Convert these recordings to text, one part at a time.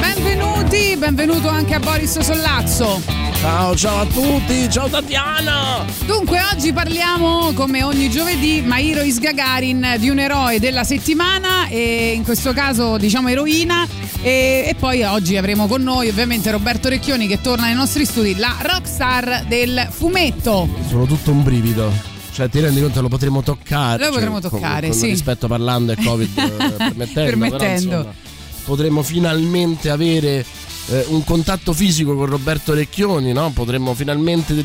Benvenuti, benvenuto anche a Boris Sollazzo. Ciao, ciao a tutti, ciao Tatiana! Dunque, oggi parliamo, come ogni giovedì, Mairo Is Gagarin, di un eroe della settimana, e in questo caso diciamo eroina. E, e poi oggi avremo con noi ovviamente Roberto Recchioni che torna nei nostri studi, la rockstar del fumetto. Sono tutto un brivido. Cioè, ti rendi conto, lo potremo toccare. Lo potremo cioè, con- toccare, con, sì. rispetto parlando e Covid eh, permettendo. però, Permettendo. insomma, potremmo finalmente avere eh, un contatto fisico con Roberto Recchioni, no? Potremmo finalmente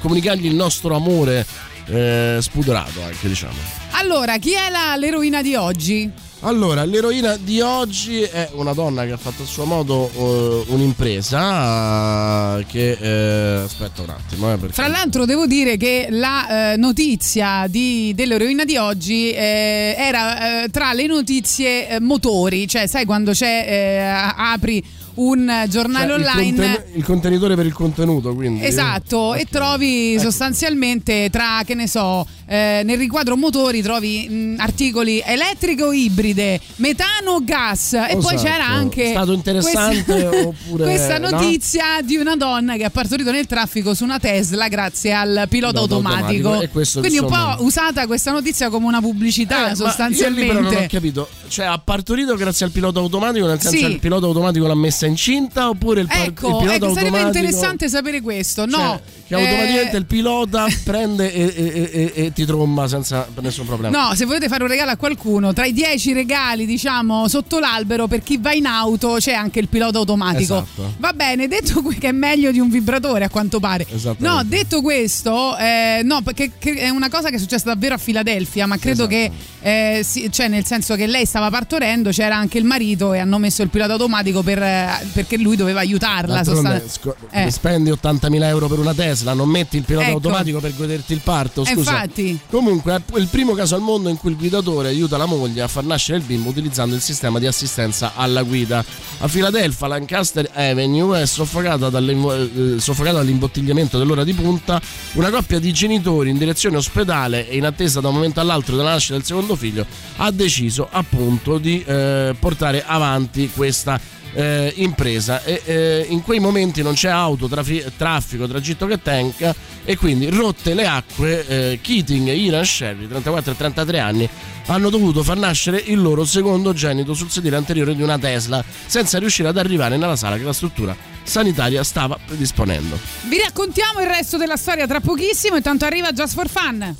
comunicargli il nostro amore eh, spudorato, anche diciamo. Allora, chi è la- l'eroina di oggi? Allora, l'eroina di oggi è una donna che ha fatto a suo modo eh, un'impresa eh, che... eh, aspetta un attimo, eh, perché... Fra l'altro devo dire che la notizia di- dell'eroina di oggi era tra le notizie motori, cioè sai quando c'è, apri un giornale Cioè, il online... conten- il contenitore per il contenuto, quindi. Esatto, e Ok. trovi Ecco. sostanzialmente tra, che ne so, eh, nel riquadro motori trovi mh, articoli elettriche o ibride, metano gas e poi Esatto. c'era anche È stato interessante questa, oppure questa no? notizia di una donna che ha partorito nel traffico su una Tesla grazie al pilota automatico. automatico, questo, Quindi insomma- un po' usata questa notizia come una pubblicità Eh, sostanzialmente. Ma io non ho capito. Cioè, ha partorito grazie al pilota automatico, nel senso Sì. che il pilota automatico l'ha messa incinta oppure il, par- il Ecco, pilota ecco, sarebbe automatico. interessante sapere questo. No, Cioè, che automaticamente eh, il pilota prende e, e- e- e ti tromba senza nessun problema. No, se volete fare un regalo a qualcuno, tra i 10 regali, diciamo, sotto l'albero, per chi va in auto c'è anche il pilota automatico. Esatto. Va bene, detto que- che è meglio di un vibratore a quanto pare. No, detto questo, eh, no, perché è una cosa che è successa davvero a Filadelfia, ma credo Esatto. che, eh, sì, cioè nel senso che lei stava partorendo, c'era anche il marito e hanno messo il pilota automatico per, eh, perché lui doveva aiutarla. Sostan- sco- Eh. spendi 80.000 euro per una Tesla, non metti il pilota Ecco. automatico per goderti il parto. Scusa. infatti. Comunque, è il primo caso al mondo in cui il guidatore aiuta la moglie a far nascere il bimbo utilizzando il sistema di assistenza alla guida. A Filadelfia, Lancaster Avenue è soffocata, dall'invo- eh, soffocata dall'imbottigliamento dell'ora di punta una coppia di genitori in direzione ospedale e in attesa da un momento all'altro della nascita del secondo figlio ha deciso appunto di eh, portare avanti questa eh, impresa e eh, in quei momenti non c'è auto, trafi- traffico, tragitto che tank e quindi rotte le acque eh, Keating e Iran Sherry 34 e 33 anni hanno dovuto far nascere il loro secondogenito sul sedile anteriore di una Tesla senza riuscire ad arrivare nella sala che la struttura sanitaria stava predisponendo Vi raccontiamo il resto della storia tra pochissimo, intanto arriva Just for Fun.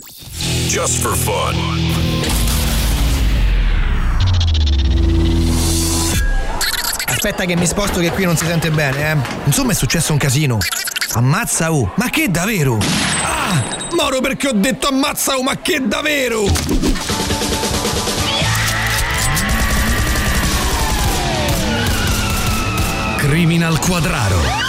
Just for fun. Aspetta che mi sposto che qui non si sente bene, eh. Insomma è successo un casino. Ammazza U, ma che davvero? Ah! Moro perché ho detto ammazza U, ma che davvero? Criminal Quadraro.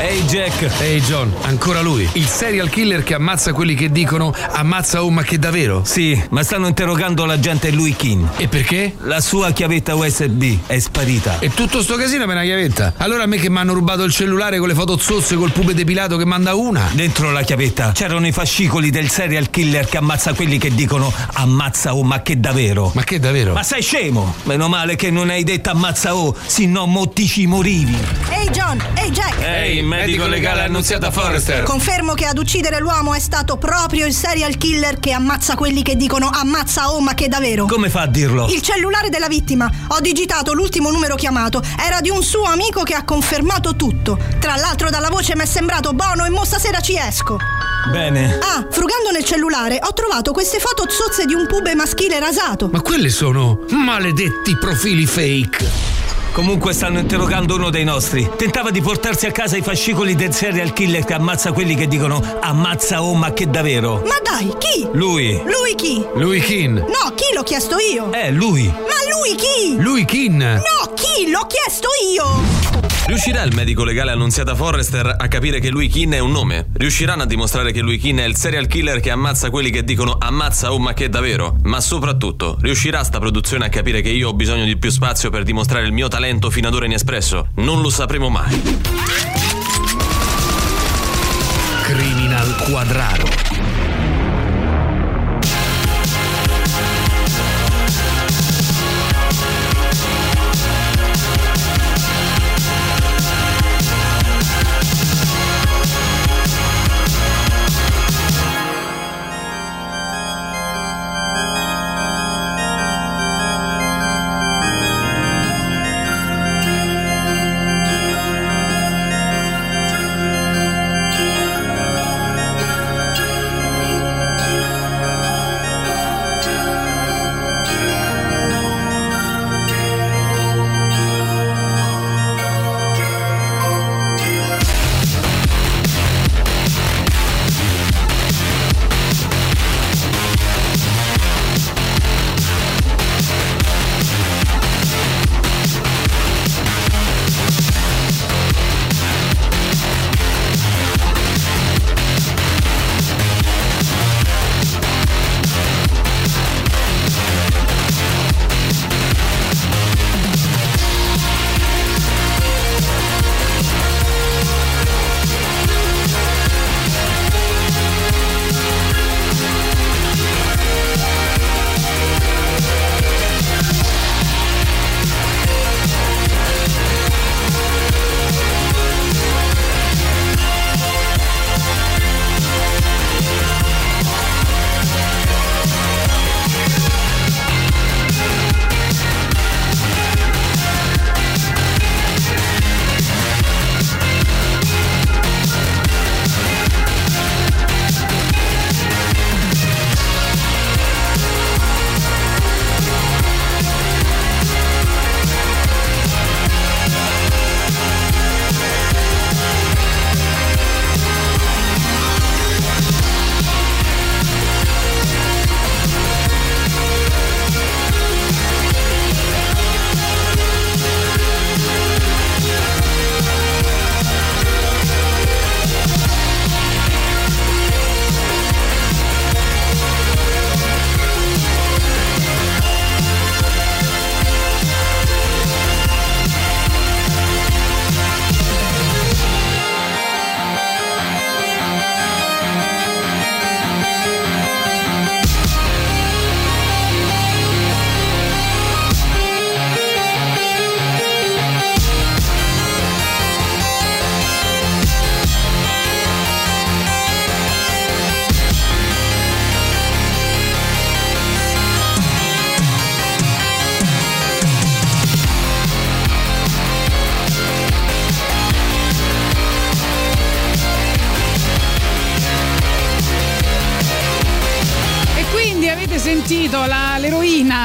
Ehi Jack, ehi John, ancora lui. Il serial killer che ammazza quelli che dicono ammazza oh ma che davvero? Sì, ma stanno interrogando l'agente Louis King. E perché? La sua chiavetta USB è sparita. E tutto sto casino per una chiavetta. Allora a me che mi hanno rubato il cellulare con le foto zozze col pube depilato che manda una. Dentro la chiavetta c'erano i fascicoli del serial killer che ammazza quelli che dicono ammazza oh ma che davvero. Ma che davvero? Ma sei scemo? Meno male che non hai detto ammazza oh, se no motti ci morivi. Ehi John, ehi Jack! Ehi, medico legale annunziata Forrester. Confermo che ad uccidere l'uomo è stato proprio il serial killer che ammazza quelli che dicono ammazza oh ma che davvero. Come fa a dirlo? Il cellulare della vittima. Ho digitato l'ultimo numero chiamato. Era di un suo amico che ha confermato tutto. Tra l'altro dalla voce mi è sembrato buono e mo stasera ci esco. Bene. Ah, frugando nel cellulare ho trovato queste foto zozze di un pube maschile rasato. Ma quelli sono maledetti profili fake. Comunque stanno interrogando uno dei nostri. Tentava di portarsi a casa i fascicoli del serial killer che ammazza quelli che dicono ammazza oh ma che davvero. Ma dai, chi? Lui. Lui chi? Lui Kin. No, chi l'ho chiesto io? Eh, lui. Ma lui chi? Lui Kin. No, chi l'ho chiesto io? Riuscirà il medico legale Annunziata Forrester a capire che lui Kin è un nome? Riusciranno a dimostrare che lui Kin è il serial killer che ammazza quelli che dicono ammazza oh ma che davvero? Ma soprattutto, riuscirà sta produzione a capire che io ho bisogno di più spazio per dimostrare il mio talento fino ad ora inespresso? Non lo sapremo mai. Criminal Quadraro.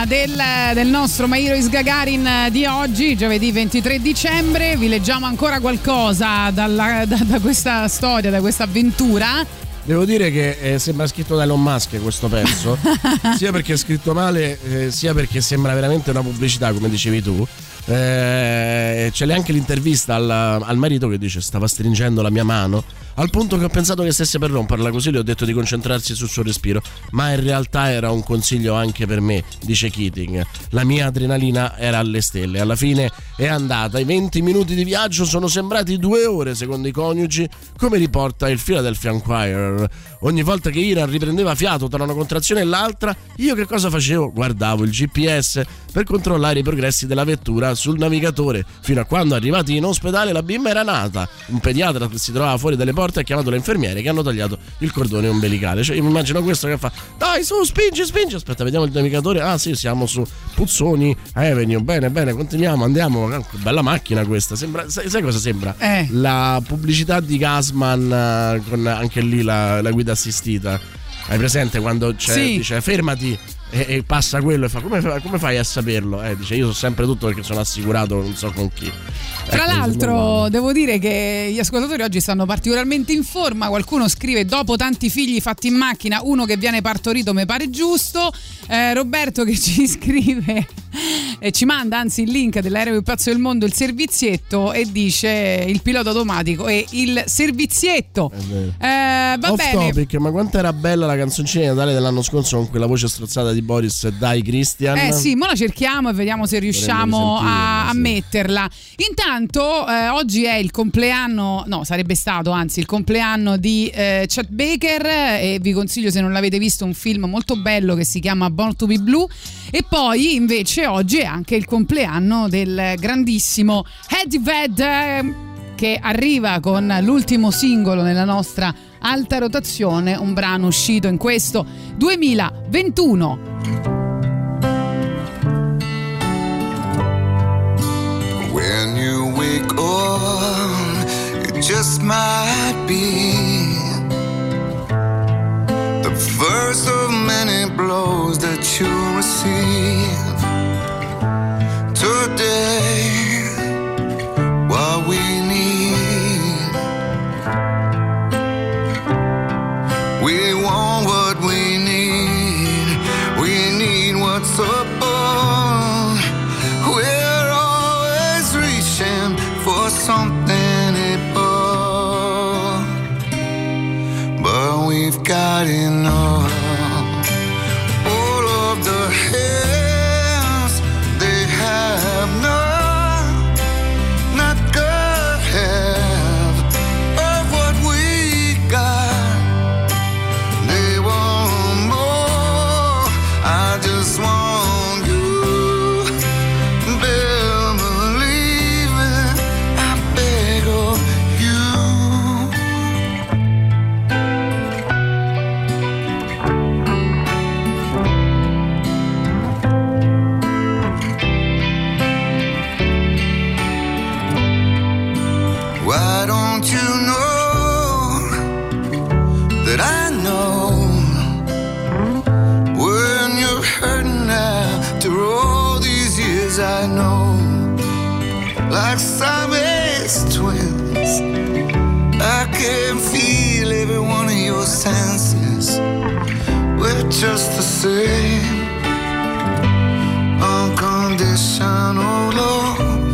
Del, del nostro Mairois Gagarin di oggi, giovedì 23 dicembre. Vi leggiamo ancora qualcosa dalla- da, da questa storia, da questa avventura. Devo dire che eh, sembra scritto da Elon Musk questo pezzo, sia perché è scritto male, eh, sia perché sembra veramente una pubblicità, come dicevi tu. Eh, c'è anche l'intervista al, al marito che dice stava stringendo la mia mano al punto che ho pensato che stesse per romperla così le ho detto di concentrarsi sul suo respiro. Ma in realtà era un consiglio anche per me dice Keating. La mia adrenalina era alle stelle. Alla fine è andata. I 20 minuti di viaggio sono sembrati due ore secondo i coniugi come riporta il Philadelphia Inquirer. Ogni volta che Ira riprendeva fiato tra una contrazione e l'altra io che cosa facevo? guardavo il GPS per controllare i progressi della vettura sul navigatore. Fino a quando arrivati in ospedale la bimba era nata. Un pediatra che si trovava fuori dalle porte ha chiamato le infermiere che hanno tagliato il cordone ombelicale. Cioè io mi immagino questo che fa dai su spingi spingi. Aspetta vediamo il navigatore. Ah sì siamo su Puzzoni. Avenue bene bene continuiamo andiamo. Che bella macchina questa. Sembra sai, sai cosa sembra? Eh. la pubblicità di Gasman eh, con anche lì la, la guida assistita. Hai presente quando c'è, Sì. dice fermati e, e passa quello e fa come, come fai a saperlo? Eh, dice io so sempre tutto perché sono assicurato non so con chi. Tra Ecco, l'altro, devo dire che gli ascoltatori oggi stanno particolarmente in forma. Qualcuno scrive: Dopo tanti figli fatti in macchina, uno che viene partorito mi pare giusto. Eh, Roberto che ci scrive e ci manda anzi il link dell'aereo più pazzo del mondo, il servizietto, e dice il pilota automatico e il servizietto. Eh, va Off bene. topic, ma quanto era bella la canzoncina di Natale dell'anno scorso con quella voce strozzata di Boris Dai Christian? Eh sì, mo la cerchiamo e vediamo se riusciamo a, a metterla. Intanto, eh, oggi è il compleanno, no, sarebbe stato anzi il compleanno di eh, Chet Baker e vi consiglio se non l'avete visto un film molto bello che si chiama Born to be Blue. E poi invece oggi è anche il compleanno del grandissimo Eddie Ved eh, che arriva con l'ultimo singolo nella nostra alta rotazione, un brano uscito in questo 2021. When you wake up, it just might be the first of many blows that you receive. Today, forgotten all, all of the hate. Siamese twins, I can feel every one of your senses. We're just the same, unconditional love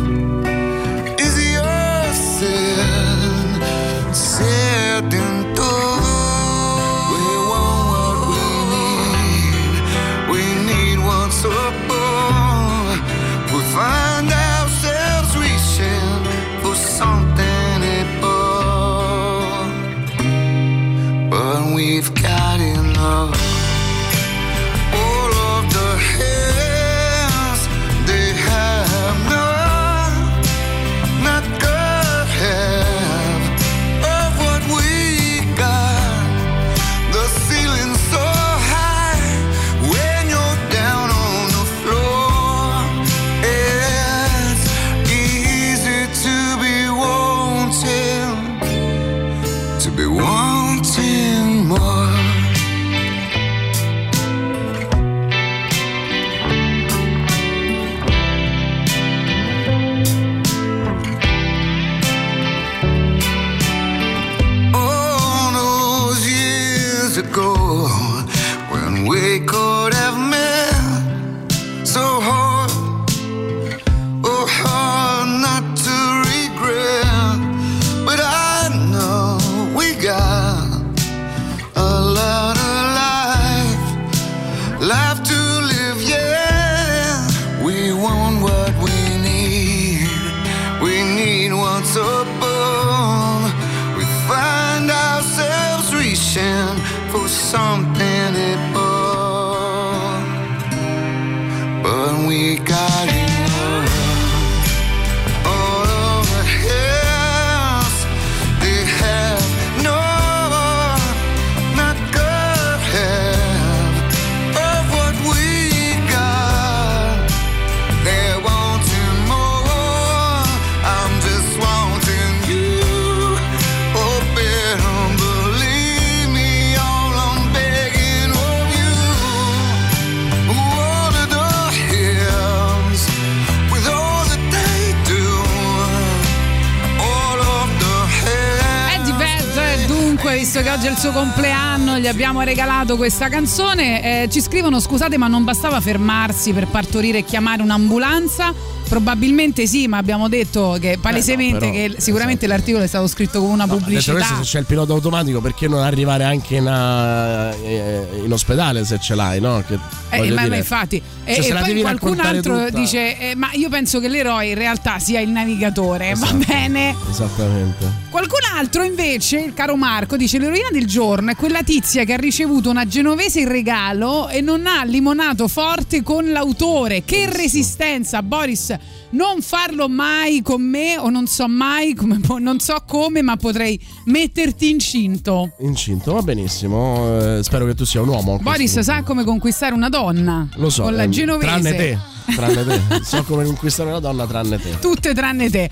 regalato questa canzone. Eh, ci scrivono: scusate, ma non bastava fermarsi per partorire e chiamare un'ambulanza? Probabilmente sì, ma abbiamo detto che palesemente Eh, no, però, che sicuramente l'articolo è stato scritto con una Detto pubblicità. questo, se c'è il pilota automatico, perché non arrivare anche in, eh, in ospedale se ce l'hai, no? Che, Eh, ma, ma infatti, cioè, e, se e poi qualcun altro tutta- dice: eh, Ma io penso che l'eroe in realtà sia il navigatore. Va bene. Esattamente. Qualcun altro invece, il caro Marco, dice l'eroina del giorno è quella tizia che ha ricevuto una genovese in regalo e non ha limonato forte con l'autore. Che resistenza, Boris! Non farlo mai con me o non so mai, come, non so come, ma potrei metterti incinto. Incinto, va benissimo. eh, spero che tu sia un uomo. Boris punto. sa come conquistare una donna. Lo so. Con la ehm, genovese. Tranne te. Tranne te. so come conquistare una donna tranne te. tutte tranne te.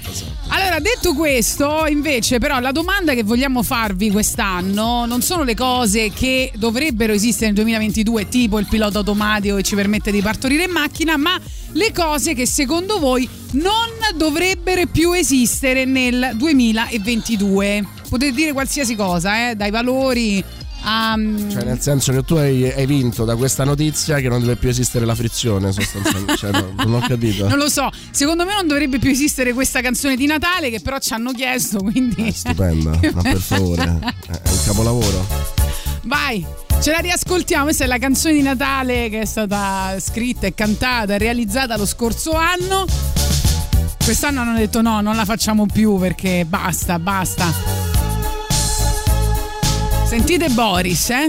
Allora, detto questo, invece, però, la domanda che vogliamo farvi quest'anno non sono le cose che dovrebbero esistere nel 2022, tipo il pilota automatico che ci permette di partorire in macchina, ma le cose che secondo voi non dovrebbero più esistere nel 2022. Potete dire qualsiasi cosa, eh, dai valori a. Cioè, nel senso che tu hai, hai vinto da questa notizia che non deve più esistere la frizione, sostanzialmente. cioè, no, non ho capito. Non lo so, secondo me non dovrebbe più esistere questa canzone di Natale che però ci hanno chiesto, quindi... Stupenda, ma per favore, è un capolavoro. Vai, ce la riascoltiamo. Questa è la canzone di Natale che è stata scritta e cantata e realizzata lo scorso anno. Quest'anno hanno detto no, non la facciamo più perché basta, basta. Sentite Boris, eh?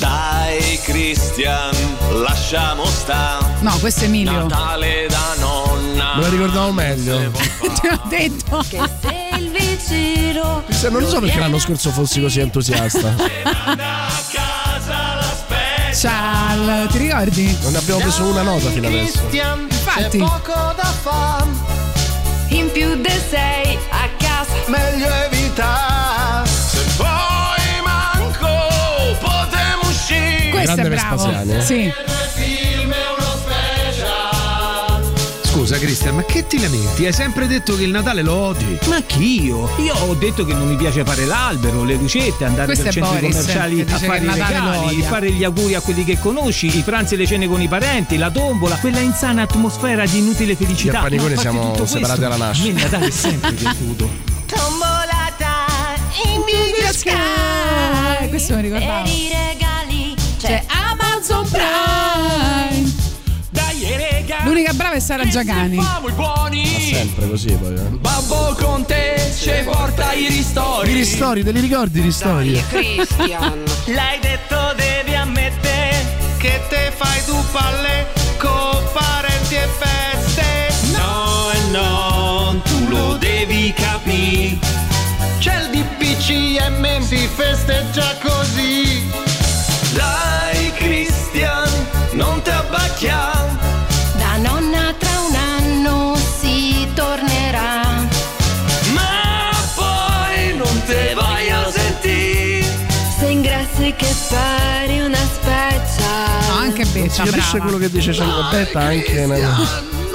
Dai Christian, lasciamo sta. No, questo è Emilio. Natale da nonna. Me la ricordavo meglio. Te l'ho detto. Se non lo so perché l'anno scorso fossi così entusiasta. Ciao, ti ricordi? Non ne abbiamo preso una nota fino adesso. Infatti. poco da fare. In più del 6 a casa. Meglio evitare. Questo Grande è bravo. Vespasiani, eh? Sì. Scusa Cristian, ma che ti lamenti? Hai sempre detto che il Natale lo odi. Ma chi io? Io ho detto che non mi piace fare l'albero, le lucette, andare Questo per centri Boris, commerciali a fare i regali, fare gli auguri a quelli che conosci, i pranzi e le cene con i parenti, la tombola, quella insana atmosfera di inutile felicità. Io e Panicone No, a siamo separati alla nascita. A me il Natale è sempre piaciuto. È Sara buoni. Sempre così poi. Eh. Babbo con te ci porta i ristori. I ristori, te li ricordi i ristori? Christian. L'hai detto devi ammettere Che te fai tu palle con parenti e feste. No e no, tu lo devi capire. C'è il DPCM, si festeggia così. Dai che pari una spezza. No, anche Si Betta, capisce brava. quello che dice Cialbetta anche nel...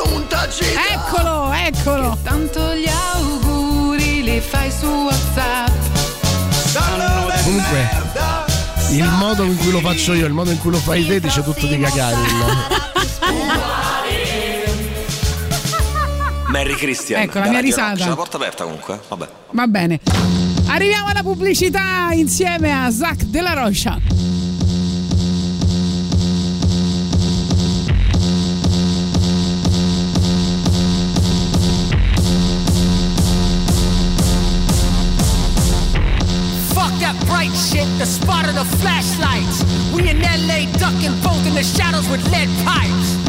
Non t'agita. Eccolo, eccolo. Tanto gli auguri li fai su WhatsApp. Comunque, il modo in cui lo faccio io, il modo in cui lo fai te dice tutto di Gagarin. Merry Christian. Ecco, la mia risata. C'è la porta aperta comunque. Vabbè. Va bene. Arriviamo alla pubblicità insieme a Zach della bright shit, the spot of the flashlights. We in LA ducking both in the shadows with lead pipes.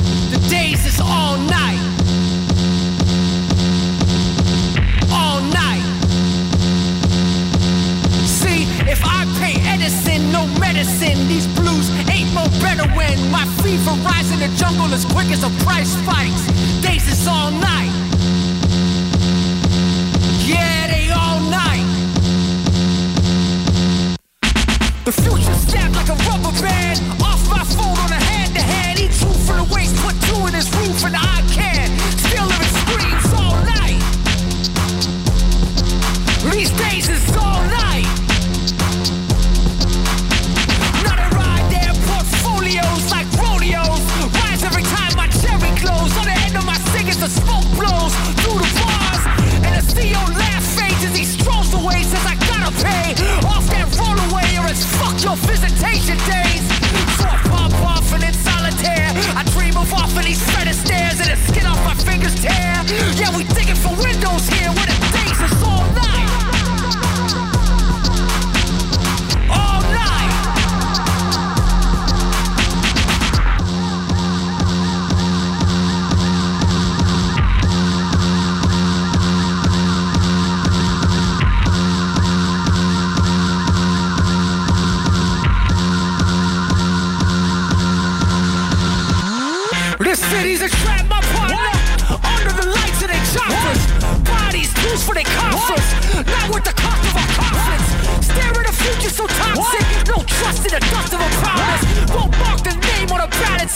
Better my fever rise in the jungle as quick as a price spikes. Days is all night. Yeah, they all night. The future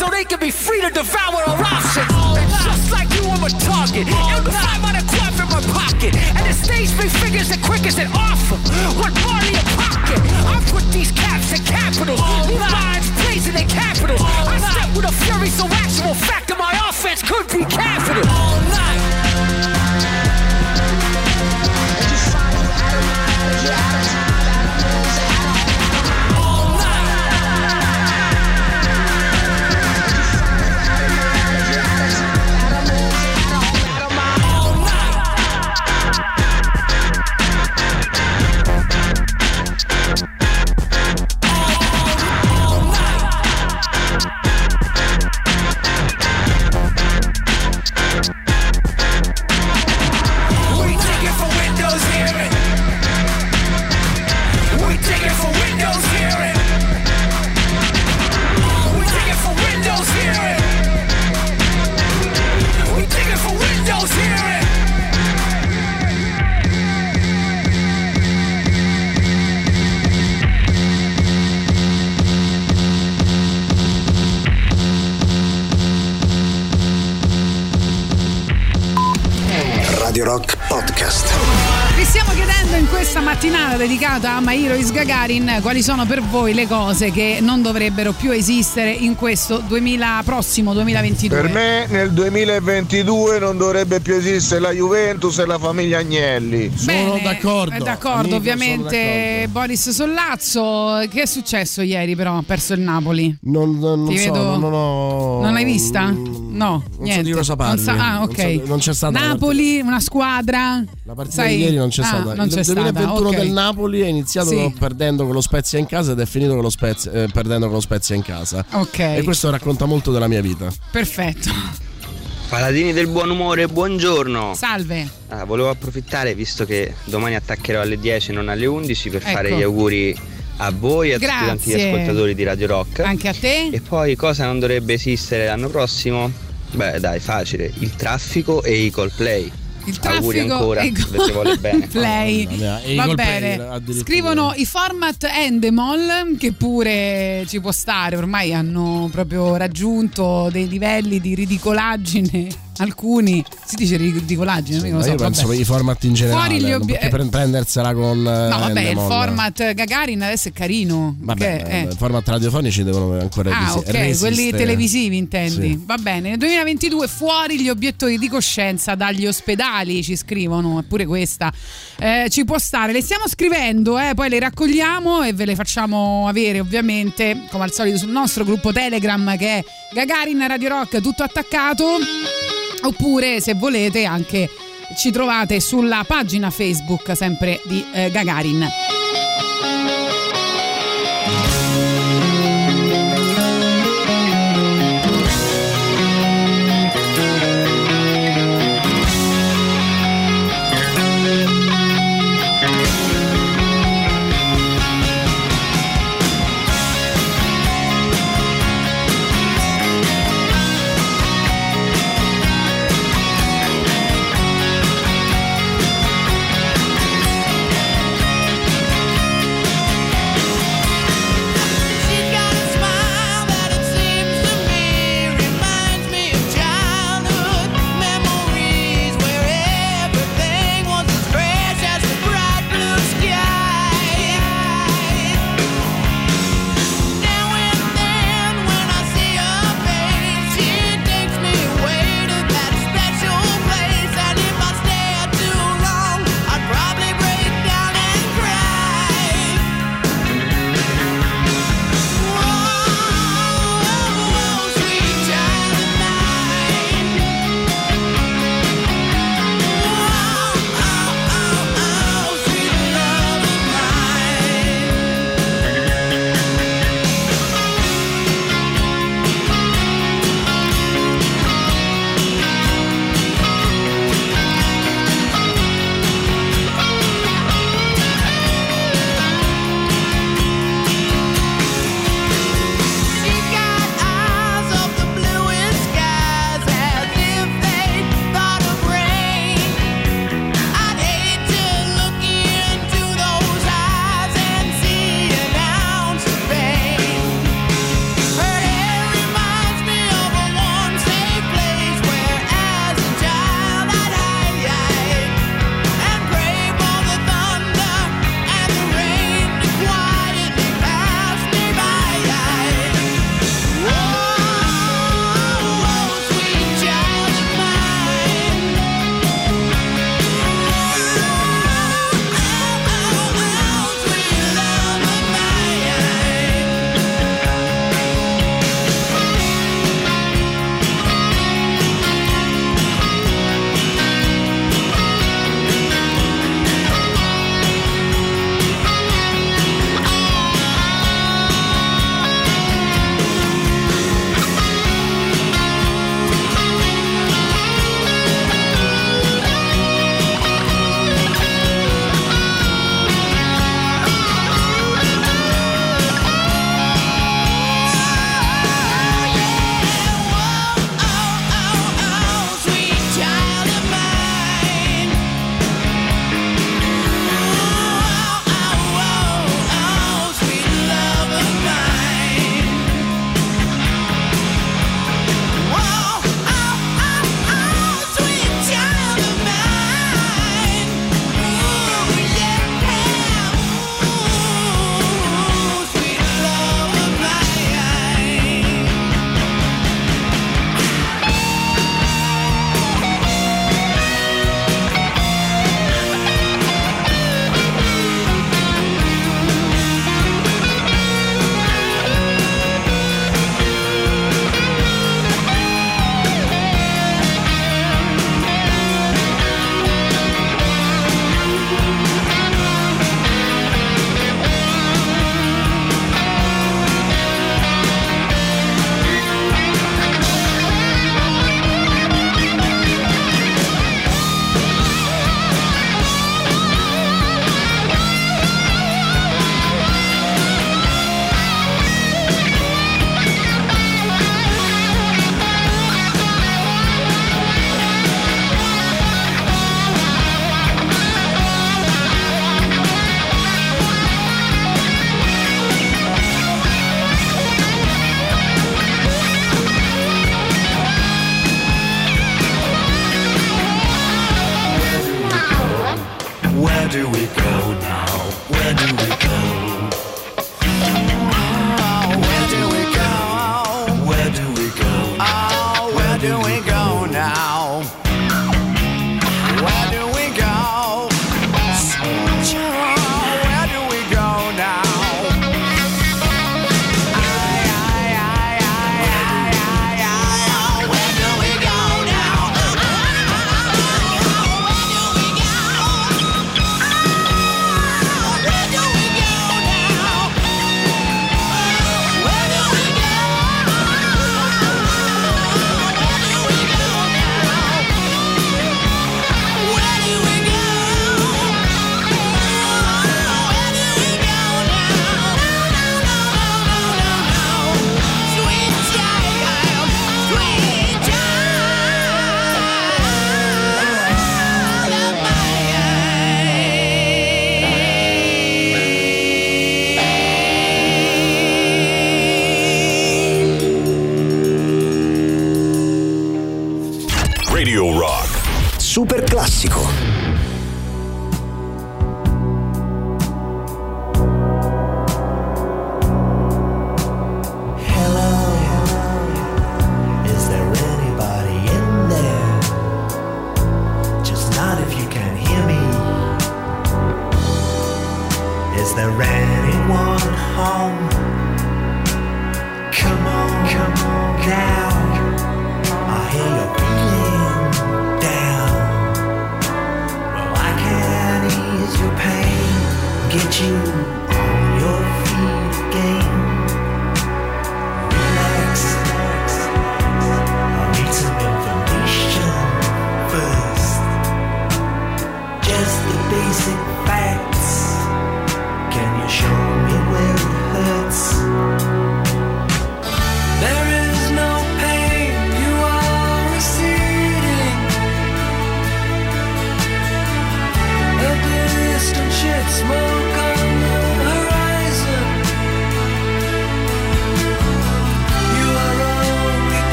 so they can be free to devour our options. It's just like you, I'm a target. And five on a quaff in my pocket. And the stage three figures the quickest and offer. One of your pocket. I put these caps in capitals. These lines blazing in capitals. I step with a fury so actual fact that my offense could be capital. All night. Podcast. Vi stiamo chiedendo in questa mattinata dedicata a Mairo Isgagarin quali sono per voi le cose che non dovrebbero più esistere in questo 2000, prossimo 2022. Per me nel 2022 non dovrebbe più esistere la Juventus e la famiglia Agnelli. Bene, d'accordo. È d'accordo, Amico, ovviamente. Boris Sollazzo, che è successo ieri però? Ha perso il Napoli. Non, non Ti so, vedo- non ho. Non l'hai vista? No, so niente. di cosa parli. Non sa- ah, ok. Non so- non c'è stata la Napoli, una squadra. La partita Sai- di ieri non c'è Ah, stata. non il c'è stata, 2021 ok. del Napoli è iniziato Sì. perdendo con lo Spezia in casa ed è finito con lo Spezia, eh, perdendo con lo Spezia in casa. Ok. E questo racconta molto della mia vita. Perfetto. Paladini del buon umore, buongiorno. Salve. Ah, volevo approfittare, visto che domani attaccherò alle 10 e non alle 11, per Ecco. fare gli auguri a voi e a tutti quanti gli Grazie. ascoltatori di Radio Rock. Anche a te? E poi cosa non dovrebbe esistere l'anno prossimo? Beh, dai, facile, il traffico e i call play. Il traffico ancora, e se ti vuole bene. play. E i Va play, bene. addirittura. Scrivono i format Endemol che pure ci può stare, ormai hanno proprio raggiunto dei livelli di ridicolaggine. Alcuni si dice ridicolaggine, lo Ma so. io penso per i format in generale. Fuori gli non obie- perché per prendersela con. eh, No, vabbè, il format Gagarin adesso è carino. Vabbè, che i format radiofonici devono ancora Ah, resi- ok, resistere. quelli televisivi intendi. Sì. Va bene. Nel 2022 fuori gli obiettori di coscienza dagli ospedali, ci scrivono, eppure questa eh, ci può stare. Le stiamo scrivendo, eh, poi le raccogliamo e ve le facciamo avere ovviamente, come al solito, sul nostro gruppo Telegram che è Gagarin Radio Rock tutto attaccato. Oppure, se volete, anche ci trovate sulla pagina Facebook sempre di eh, Gagarin.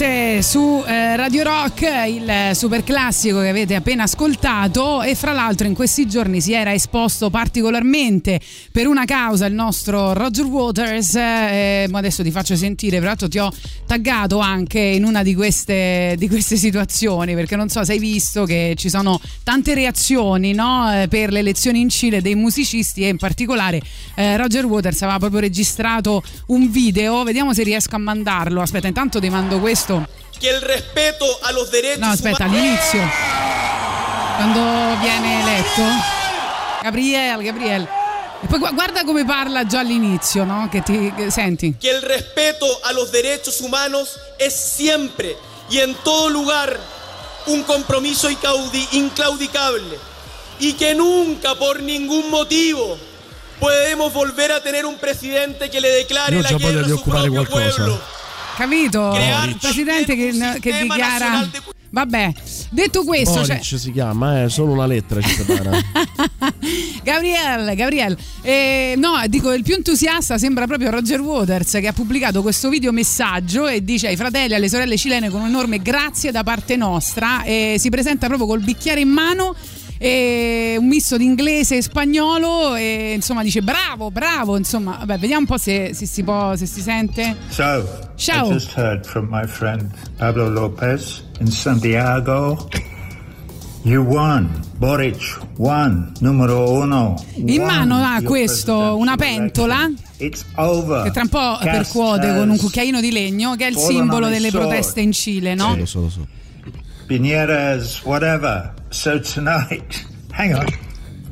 Naturalmente su eh, Radio Rock, il super classico che avete appena ascoltato e fra l'altro in questi giorni si era esposto particolarmente per una causa il nostro Roger Waters, eh, ma adesso ti faccio sentire, tra l'altro ti ho taggato anche in una di queste, di queste situazioni perché non so se hai visto che ci sono tante reazioni no, eh, per le elezioni in Cile dei musicisti e in particolare eh, Roger Waters aveva proprio registrato un video, vediamo se riesco a mandarlo. Aspetta, intanto ti mando questo. Que el respeto a los derechos No, aspetta, humanos- all'inizio. Quando viene eletto. Gabriel, Gabriel. E poi gu- guarda come parla già all'inizio, no? Che ti che- senti. que el respeto a los derechos humanos es siempre y en todo lugar un compromiso inclaudicable y que nunca por ningún motivo podemos volver a tener un presidente que le declare la guerra a su proprio qualcosa. pueblo. Capito? Il presidente che, che dichiara. Vabbè, detto questo, Boric cioè, si chiama, è solo una lettera ci separa. Gabriel, Gabriel, eh, no, dico il più entusiasta sembra proprio Roger Waters che ha pubblicato questo video messaggio e dice ai fratelli e alle sorelle cilene con un enorme grazie da parte nostra e si presenta proprio col bicchiere in mano e un misto di inglese e spagnolo e insomma dice bravo, bravo, insomma, vabbè, vediamo un po' se, se si può, se si sente. So, Ciao. I just heard from my friend Pablo Lopez in Santiago. You won. Boric won. Numero uno. In mano ha questo, una pentola It's over. che tra un po' percuote con un cucchiaino di legno che è il simbolo delle proteste in Cile, no? Lo so, lo so. Piñeras, whatever. So tonight, hang on.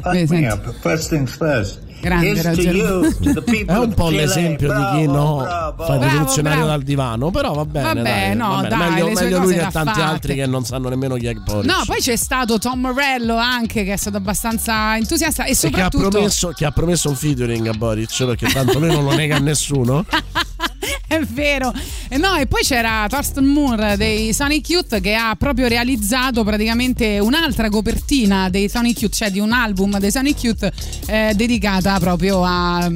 Let me up. First things first. Grande Here's to Roger. you, to the people È un po' l'esempio di chi no fa il Bravo, rivoluzionario bravo. dal divano, però va bene. Vabbè, dai, no, va bene. dai, meglio, le sue meglio lui ha tanti fatte. altri che non sanno nemmeno chi è Boric. No, poi c'è stato Tom Morello anche che è stato abbastanza entusiasta e E che ha, soprattutto promesso, che ha promesso un featuring a Boric perché tanto lui non lo nega a nessuno. è vero. E no, e poi c'era Thorsten Moore dei Sonic Youth che ha proprio realizzato praticamente un'altra copertina dei Sonic Youth, cioè di un album dei Sonic Youth eh, dedicata proprio al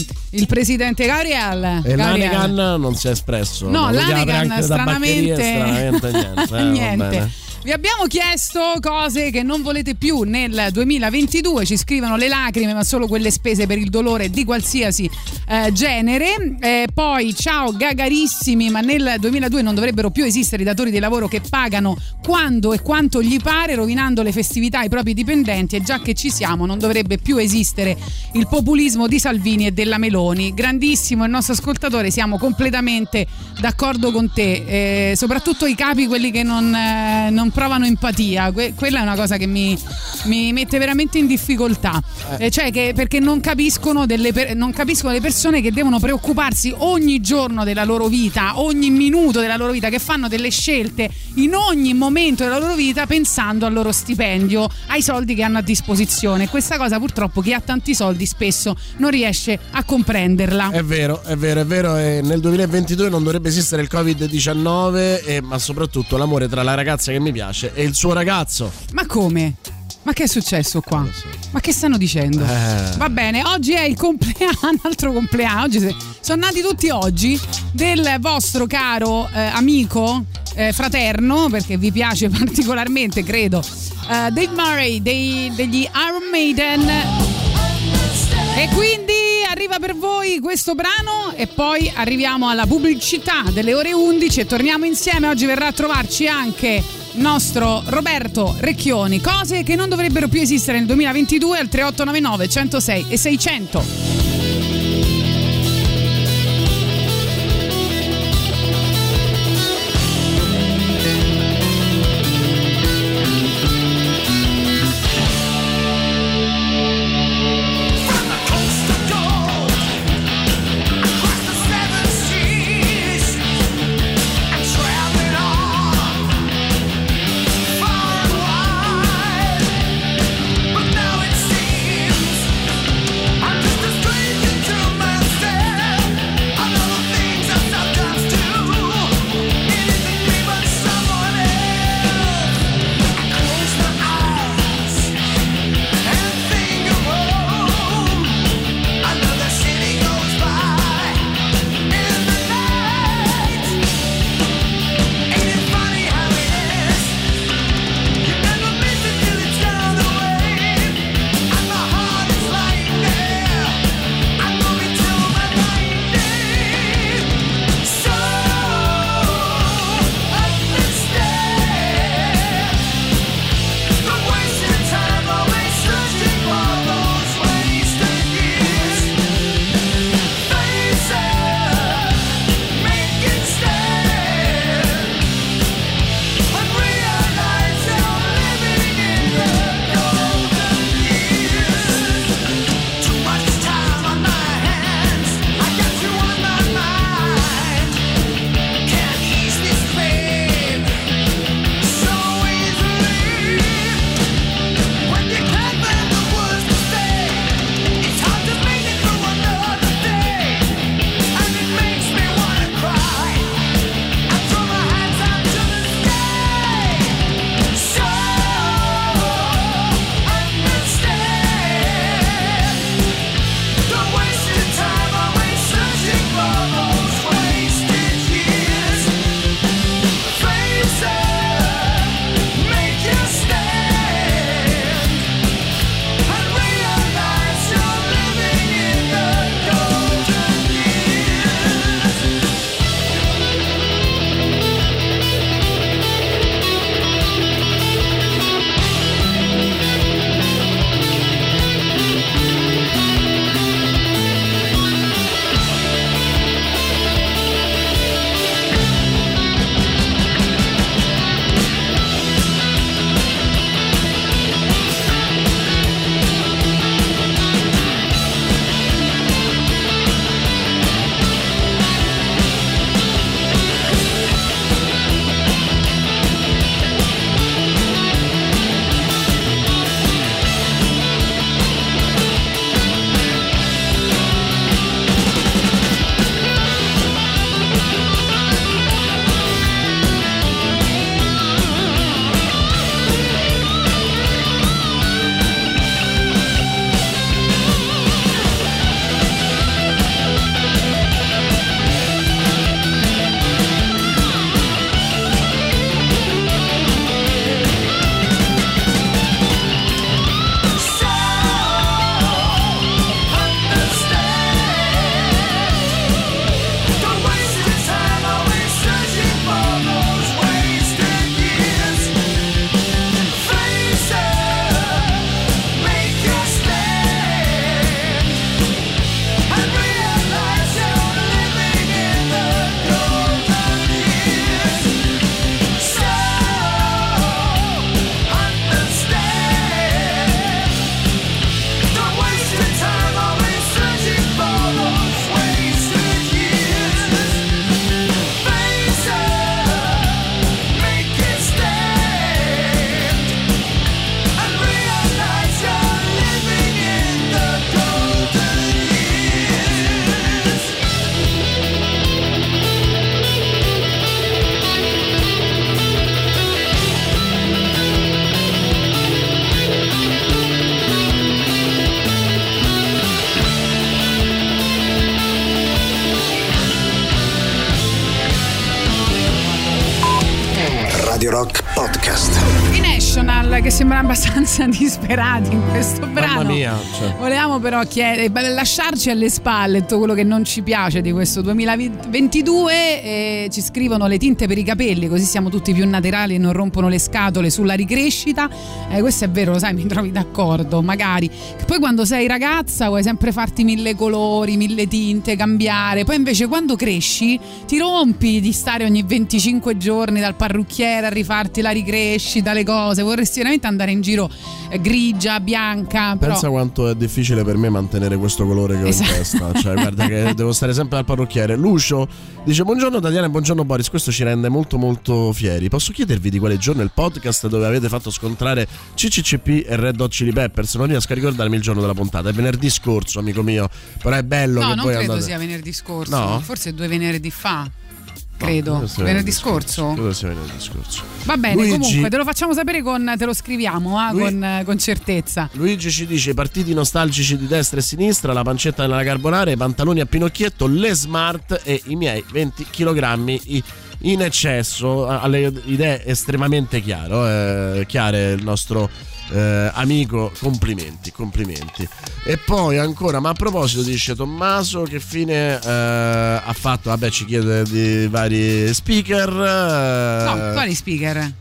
presidente Gabriel. E Gabriel. l'Anigan non si è espresso. No, l'Anigan stranamente, stranamente niente. eh, niente. Vi abbiamo chiesto cose che non volete più nel 2022, ci scrivono le lacrime, ma solo quelle spese per il dolore di qualsiasi eh, genere. Eh, poi ciao gagarissimi, ma nel 2002 non dovrebbero più esistere i datori di lavoro che pagano quando e quanto gli pare, rovinando le festività ai propri dipendenti e già che ci siamo non dovrebbe più esistere il populismo di Salvini e della Meloni. Grandissimo il nostro ascoltatore, siamo completamente d'accordo con te, eh, soprattutto i capi, quelli che non, eh, non provano empatia, Que- quella è una cosa che mi, mi mette veramente in difficoltà, Eh, cioè che perché non capiscono, delle per- non capiscono le persone che devono preoccuparsi ogni giorno della loro vita, ogni minuto della loro vita, che fanno delle scelte in ogni momento della loro vita pensando al loro stipendio, ai soldi che hanno a disposizione. Questa cosa purtroppo chi ha tanti soldi spesso non riesce a comprenderla. È vero, è vero, è vero. E nel 2022 non dovrebbe esistere il Covid-19, e- ma soprattutto l'amore tra la ragazza che mi piace e il suo ragazzo. Ma come? Ma che è successo qua? Ma che stanno dicendo? Eh. Va bene, oggi è il compleanno, altro compleanno. Oggi sono nati tutti oggi del vostro caro eh, amico eh, fraterno, perché vi piace particolarmente, credo, eh, Dave Murray dei- degli Iron Maiden. E quindi arriva per voi questo brano e poi arriviamo alla pubblicità delle ore 11 e torniamo insieme. Oggi verrà a trovarci anche nostro Roberto Recchioni. Cose che non dovrebbero più esistere nel 2022 al 3899 106 e 600. Abbastanza disperati in questo brano. Mia. Cioè. Volevamo però chiedere, lasciarci alle spalle tutto quello che non ci piace di questo 2022 e ci scrivono le tinte per i capelli così siamo tutti più naturali e non rompono le scatole sulla ricrescita. Eh, questo è vero, lo sai, mi trovi d'accordo, magari. Poi quando sei ragazza vuoi sempre farti mille colori, mille tinte, cambiare. Poi invece quando cresci ti rompi di stare ogni 25 giorni dal parrucchiere a rifarti la ricrescita, le cose. Vorresti veramente andare in giro eh, grigia, bianca. Però... Pensa quanto è difficile per me mantenere questo colore che ho Esatto. in testa. Cioè, guarda che devo stare sempre al parrucchiere. Lucio dice: Buongiorno Tatiana e buongiorno Boris. Questo ci rende molto molto fieri. Posso chiedervi di quale giorno è il podcast dove avete fatto scontrare CCCP e Red Hot Chili Peppers? Non riesco a ricordarmi il giorno della puntata. È venerdì scorso, amico mio. Però è bello No, che non voi credo andate. sia venerdì scorso. No? Forse due venerdì fa. No, Credo. sia venerdì scorso? Venerdì scorso. Va bene, Luigi- comunque te lo facciamo sapere con. te lo scriviamo ah, Lui- con, eh, con certezza. Luigi ci dice partiti nostalgici di destra e sinistra, la pancetta nella carbonara, i pantaloni a pinocchietto, le smart e i miei 20 kg in eccesso, ha le idee estremamente chiaro, eh, chiare il nostro eh, amico, complimenti, complimenti. E poi ancora, ma a proposito dice Tommaso che fine eh, ha fatto, vabbè ci chiede di vari speaker. eh, No, quali speaker?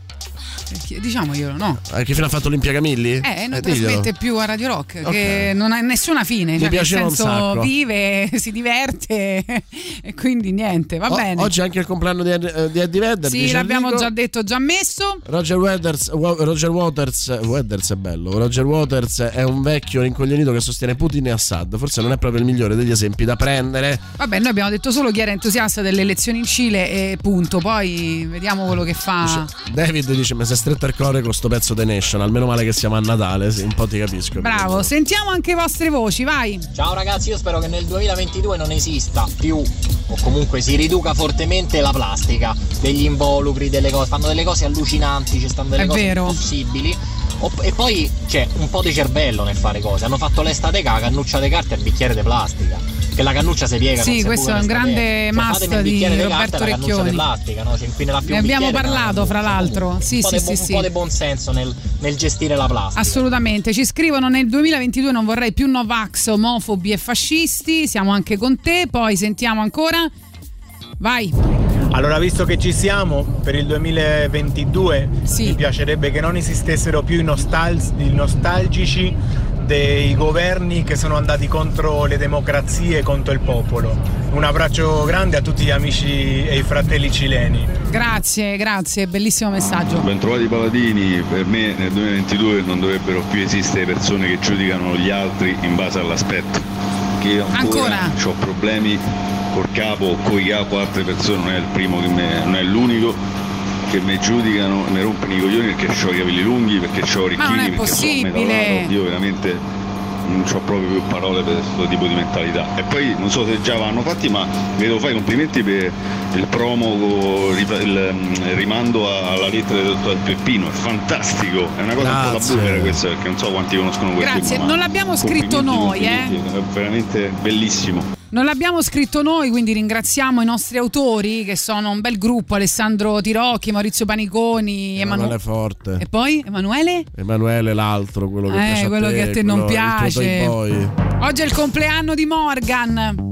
Eh, Diciamoglielo, no. eh, che fine ha fatto Olimpia Camilli? Eh, non diglielo. trasmette più a Radio Rock, Ok. che non ha nessuna fine. Mi Cioè, nel piaceva un senso, sacco. vive, si diverte e quindi niente, va O- bene. Oggi è anche il compleanno di, eh, di Eddie Vedder. sì, dice l'abbiamo Enrico. già detto, già messo. Roger Waters, Wa- Roger Waters, Waters è bello. Roger Waters è un vecchio rincoglionito che sostiene Putin e Assad. Forse non è proprio il migliore degli esempi da prendere. Vabbè, noi abbiamo detto solo chi era entusiasta delle elezioni in Cile e punto. Poi vediamo quello che fa. David dice: Mi sei stretto al cuore con sto pezzo The Nation. Almeno male che siamo a Natale. Sì, un po' ti capisco. Bravo, sentiamo anche le vostre voci, vai. Ciao ragazzi, io spero che nel 2022 non esista più o comunque si riduca fortemente la plastica, degli involucri, delle cose, fanno delle cose allucinanti, ci stanno delle È cose vero. impossibili. E poi c'è un po' di cervello nel fare cose. Hanno fatto l'estate ca, cannuccia di carta e il bicchiere di plastica. Che la cannuccia si piega. Sì, questo è un grande Cioè, il di Roberto carta Recchioni. plastica, no? Ne abbiamo parlato, fra l'altro. Sì, sì, sì, bu- sì. Un po' di buon senso nel, nel gestire la plastica. Assolutamente, ci scrivono nel 2022 non vorrei più Novax, omofobi e fascisti, siamo anche con te, poi sentiamo ancora. Vai. Allora, visto che ci siamo per il 2022, mi piacerebbe che non esistessero più i, nostal- i nostalgici dei governi che sono andati contro le democrazie e contro il popolo. Un abbraccio grande a tutti gli amici e i fratelli cileni. Grazie, grazie, bellissimo messaggio. Bentrovati paladini, per me nel 2022 non dovrebbero più esistere persone che giudicano gli altri in base all'aspetto. Io ancora, Ancora? ho problemi col capo o coi capo altre persone, non è il primo che me- non è l'unico che mi giudicano mi rompono i coglioni perché ho i capelli lunghi, perché ho Ma non è orecchini, perché sono metalato. Io veramente non ho proprio più parole per questo tipo di mentalità. E poi non so se già vanno fatti, ma vedo fare i complimenti per il promo, il, il rimando alla lettera del dottor Peppino, è fantastico, è una cosa un po' da Grazie. boomer questa perché non so quanti conoscono quel Grazie, film, non l'abbiamo scritto noi, eh. È veramente bellissimo. Non l'abbiamo scritto noi, quindi ringraziamo i nostri autori che sono un bel gruppo, Alessandro Tirocchi, Maurizio Paniconi, Emanuele Emanuele. Forte. E poi Emanuele? Emanuele l'altro, quello che Eh, piace a quello te, che a te non piace. Oggi è il compleanno di Morgan.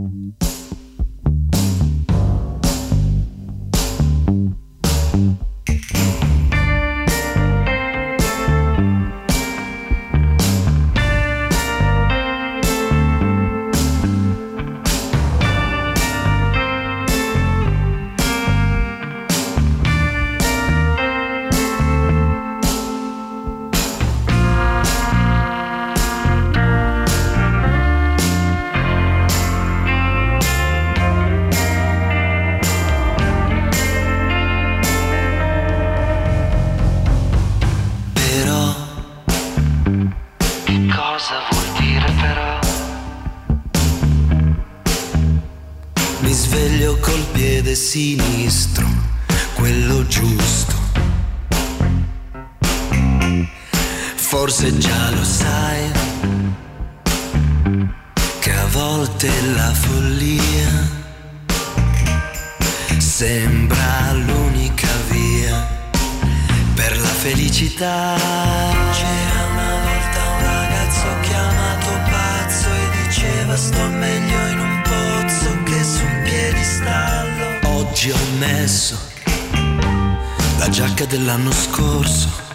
Giacca dell'anno scorso.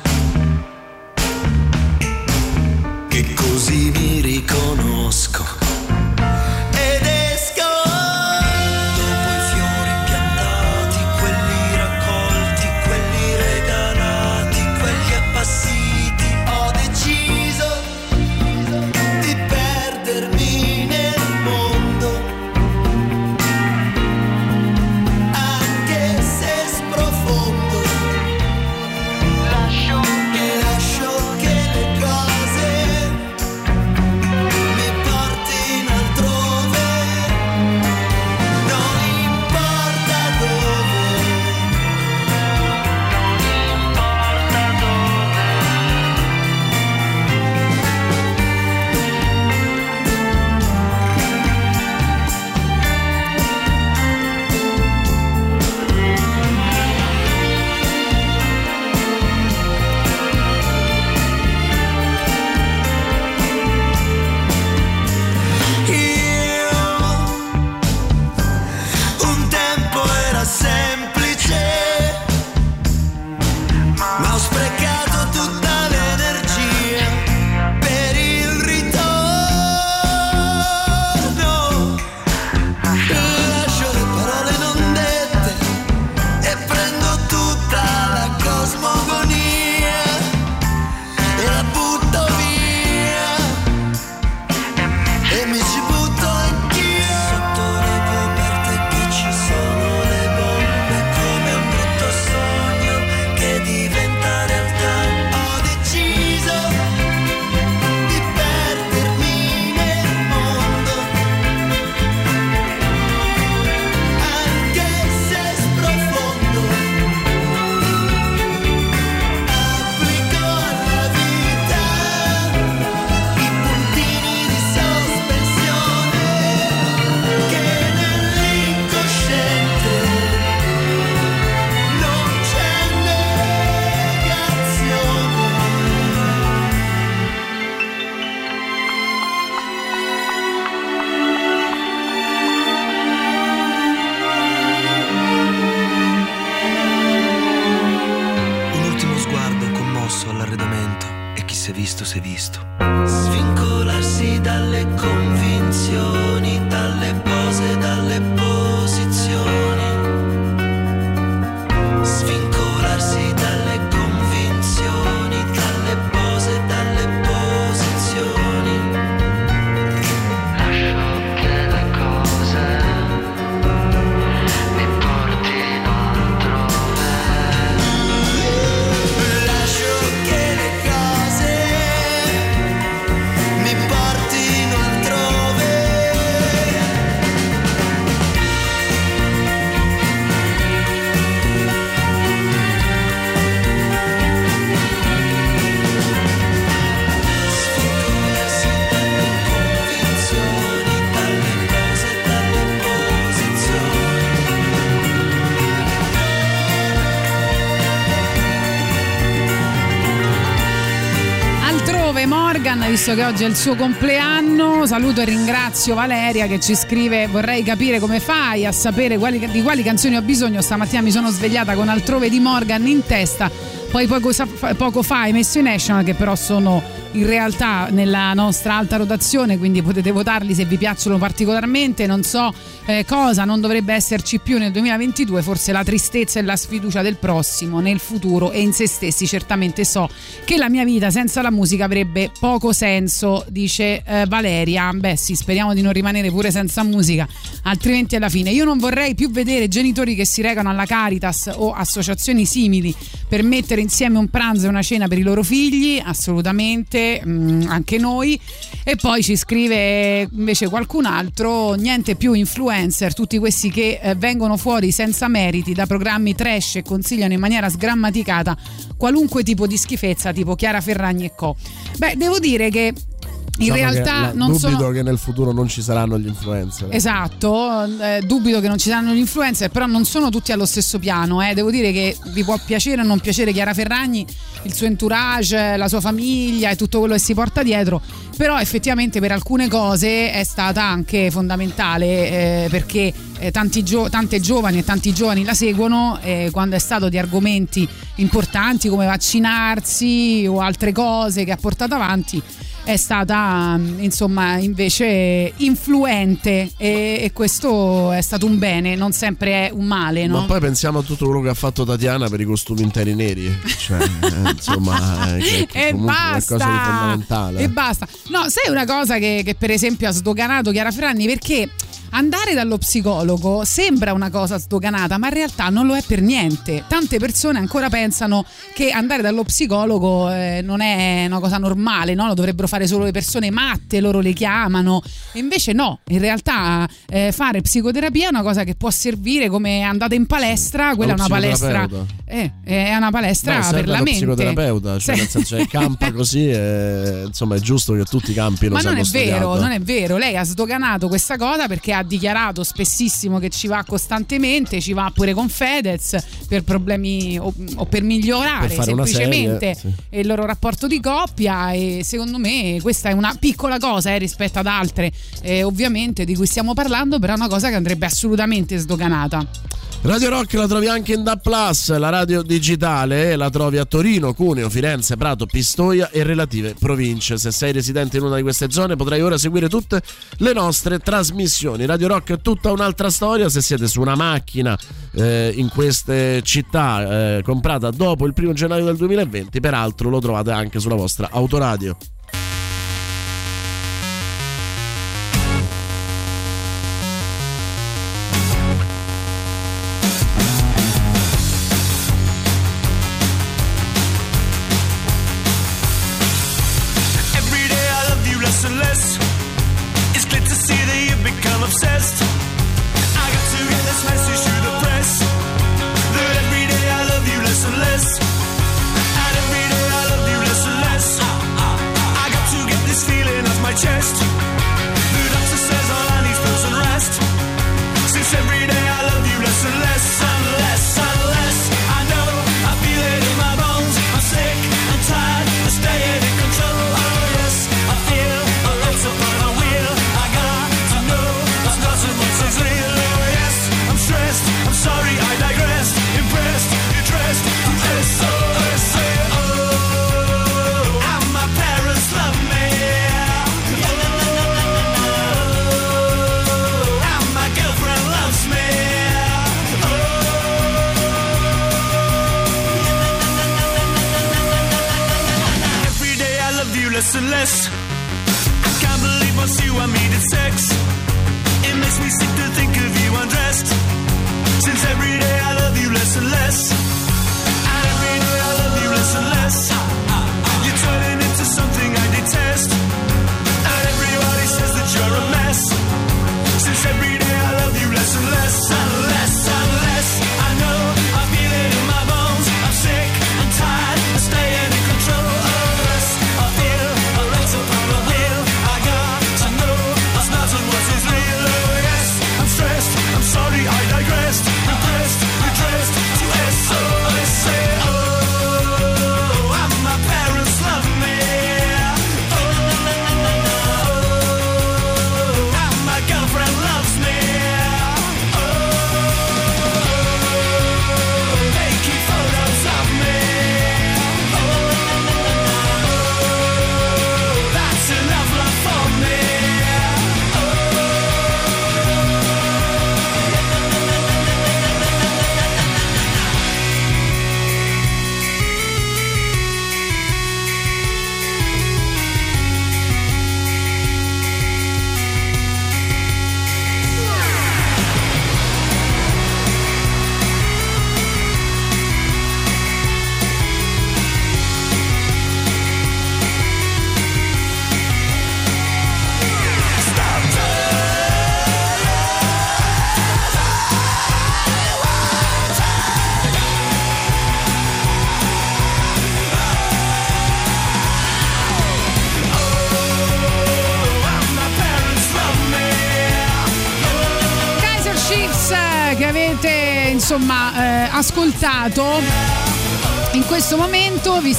Che oggi è il suo compleanno, saluto e ringrazio Valeria che ci scrive vorrei capire come fai a sapere quali- di quali canzoni ho bisogno, stamattina mi sono svegliata con Altrove di Morgan in testa, poi poco, poco fa hai messo i National che però sono in realtà nella nostra alta rotazione, quindi potete votarli se vi piacciono particolarmente. Non so eh, cosa non dovrebbe esserci più nel 2022, forse la tristezza e la sfiducia del prossimo nel futuro e in se stessi. Certamente so che la mia vita senza la musica avrebbe poco senso, dice eh, Valeria. Beh, sì, speriamo di non rimanere pure senza musica, altrimenti alla fine io non vorrei più vedere genitori che si recano alla Caritas o associazioni simili per mettere insieme un pranzo e una cena per i loro figli, assolutamente, mm, anche noi. E poi ci scrive invece qualcun altro, niente più influencer, tutti questi che eh, vengono fuori senza meriti da programmi trash e consigliano in maniera sgrammaticata qualunque tipo di schifezza, tipo Chiara Ferragni e co. Beh, devo dire che In Diciamo che realtà non dubito sono che nel futuro non ci saranno gli influencer. Esatto, eh, dubito che non ci saranno gli influencer, però non sono tutti allo stesso piano. eh. Devo dire che vi può piacere o non piacere Chiara Ferragni, il suo entourage, la sua famiglia e tutto quello che si porta dietro, però effettivamente per alcune cose è stata anche fondamentale eh, perché eh, tanti gio- tante giovani e tanti giovani la seguono eh, quando è stato di argomenti importanti come vaccinarsi o altre cose che ha portato avanti è stata mm, insomma invece influente e, e questo è stato un bene, non sempre è un male, no? Ma poi pensiamo a tutto quello che ha fatto Tatiana per i costumi interi neri. Cioè, eh, insomma, eh, che, che e è basta qualcosa di fondamentale. e basta no sai una cosa che, che per esempio ha sdoganato Chiara Ferragni perché andare dallo psicologo sembra una cosa sdoganata ma in realtà non lo è per niente tante persone ancora pensano che andare dallo psicologo eh, non è una cosa normale no? lo dovrebbero fare solo le persone matte loro le chiamano e invece no in realtà eh, fare psicoterapia è una cosa che può servire come andate in palestra quella è una palestra eh, è una palestra Beh, per la mente psicoterapeuta, cioè nel senso che campa così, e, insomma è giusto che tutti campino. Ma non è vero, studiato. non è vero. Lei ha sdoganato questa cosa perché ha dichiarato spessissimo che ci va costantemente, ci va pure con Fedez per problemi o, o per migliorare Per semplicemente serie, sì. il loro rapporto di coppia e secondo me questa è una piccola cosa eh, rispetto ad altre eh, ovviamente di cui stiamo parlando, però è una cosa che andrebbe assolutamente sdoganata. Radio Rock la trovi anche in DA Plus, la radio digitale, eh, la trovi a Torino, Cuneo, Firenze, Prato, Pistoia e relative province. Se sei residente in una di queste zone potrai ora seguire tutte le nostre trasmissioni. Radio Rock è tutta un'altra storia, se siete su una macchina eh, in queste città eh, comprata dopo il primo gennaio del 2020, peraltro lo trovate anche sulla vostra autoradio.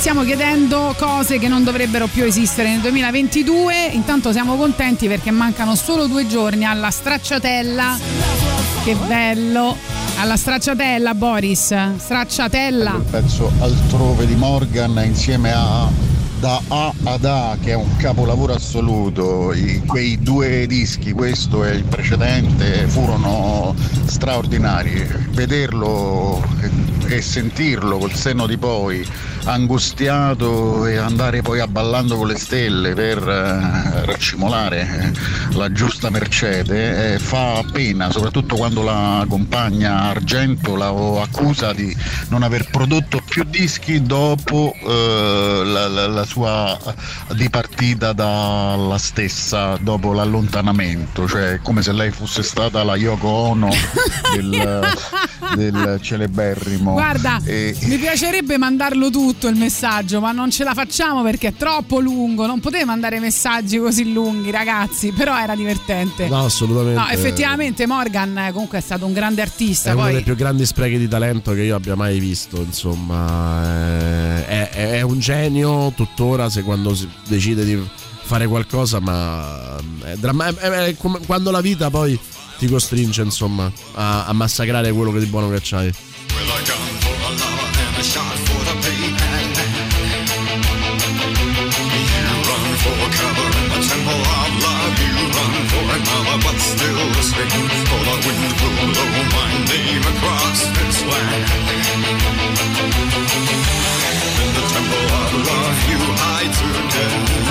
Stiamo chiedendo cose che non dovrebbero più esistere nel 2022. Intanto siamo contenti perché mancano solo due giorni alla stracciatella. Che bello! Alla stracciatella, Boris. Stracciatella. Il pezzo altrove di Morgan insieme a da A ad A che è un capolavoro assoluto I- quei due dischi questo e il precedente furono straordinari vederlo e- sentirlo col senno di poi angustiato e andare poi a ballando con le stelle per eh, raccimolare la giusta mercede eh, fa pena soprattutto quando la compagna Argento la accusa di non aver prodotto più dischi dopo eh, la, la- la sua dipartita dalla stessa dopo l'allontanamento. Cioè come se lei fosse stata la Yoko Ono del, del celeberrimo Guarda, E- mi piacerebbe mandarlo tutto il messaggio, ma non ce la facciamo perché è troppo lungo. Non potete mandare messaggi così lunghi, ragazzi. Però era divertente. No, assolutamente. No, effettivamente Morgan eh, comunque è stato un grande artista. È uno Poi dei più grandi sprechi di talento che io abbia mai visto, insomma, eh, è, è un genio tuttora se quando si decide di fare qualcosa, ma è dramma- è- è come quando la vita poi ti costringe, insomma, a, a massacrare quello che di buono che c'hai. in the temple of love. You run for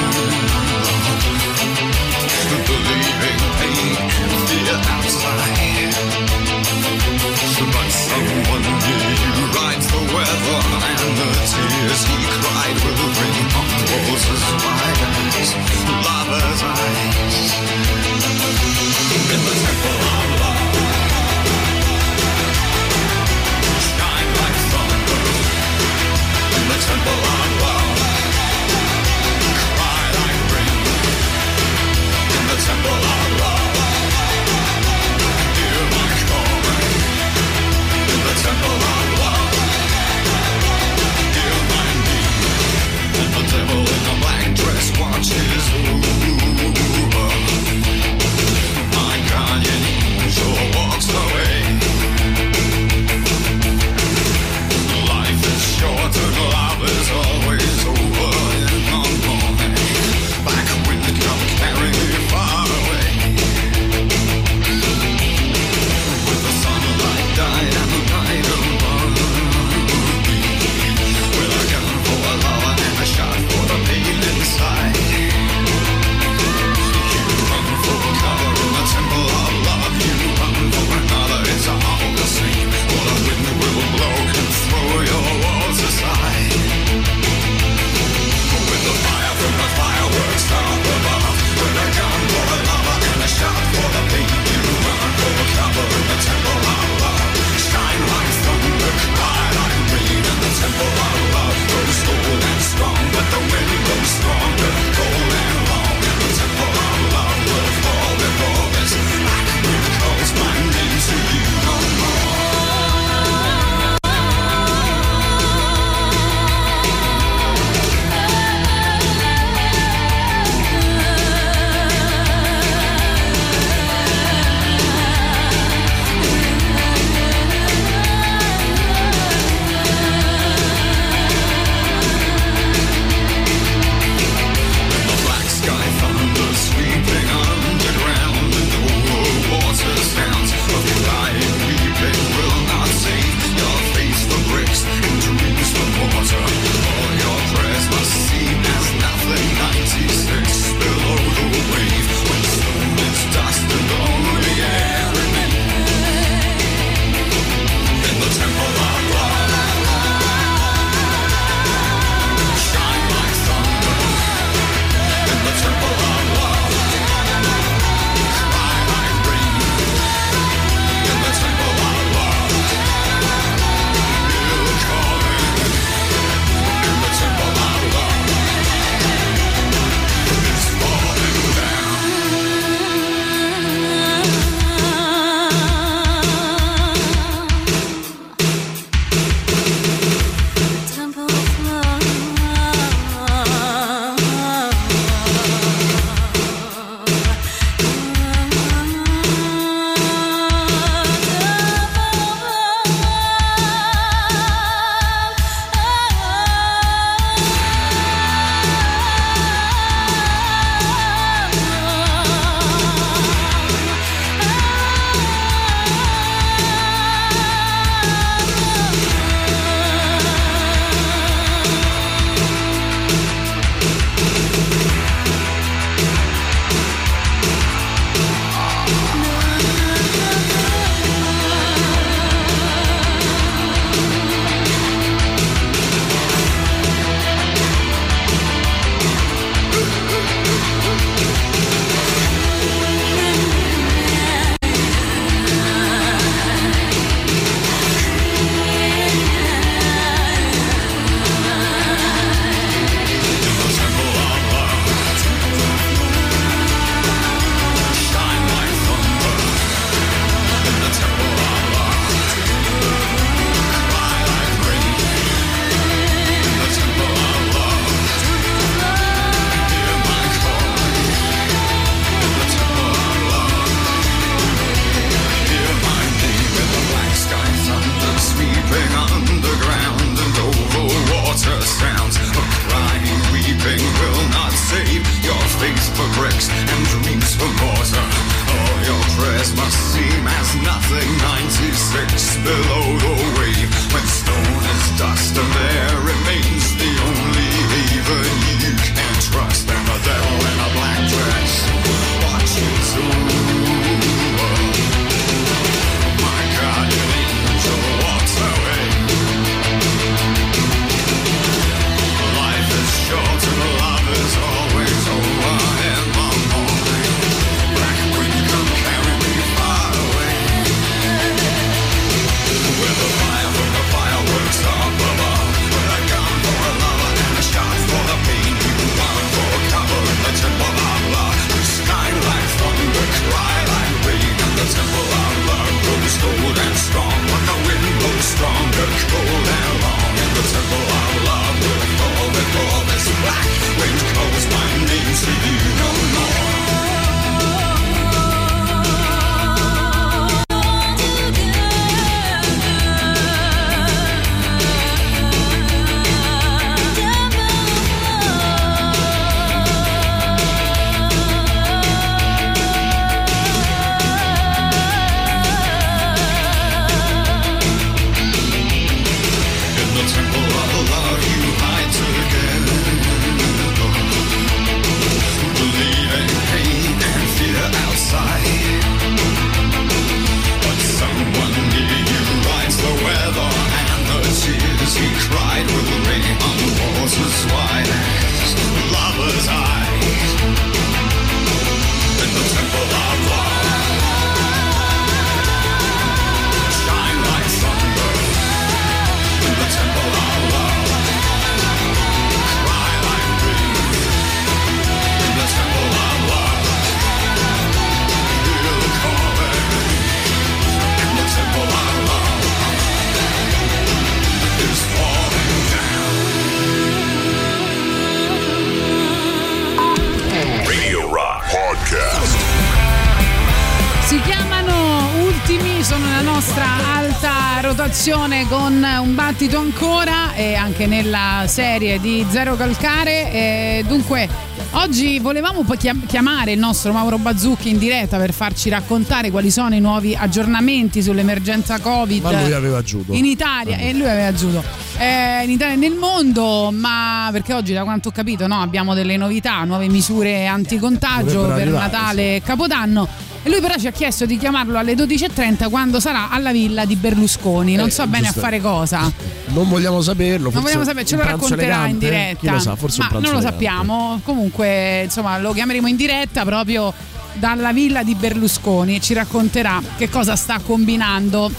serie di Zero Calcare. E dunque, oggi volevamo poi chiamare il nostro Mauro Bazzucchi in diretta per farci raccontare quali sono i nuovi aggiornamenti sull'emergenza Covid Ma lui aveva giudo. in Italia e lui aveva giudo. Eh, in Italia e nel mondo, ma perché oggi da quanto ho capito no, abbiamo delle novità, nuove misure anticontagio Dovrebbero per arrivare, Natale e Capodanno. E lui però ci ha chiesto di chiamarlo alle 12.30 quando sarà alla villa di Berlusconi. Non Eh, so bene a fare cosa. Non vogliamo saperlo. Non vogliamo sapere, ce lo racconterà in elegante? diretta. Chi lo sa, forse Ma non lo elegante. sappiamo. Comunque, insomma, lo chiameremo in diretta proprio dalla villa di Berlusconi e ci racconterà che cosa sta combinando.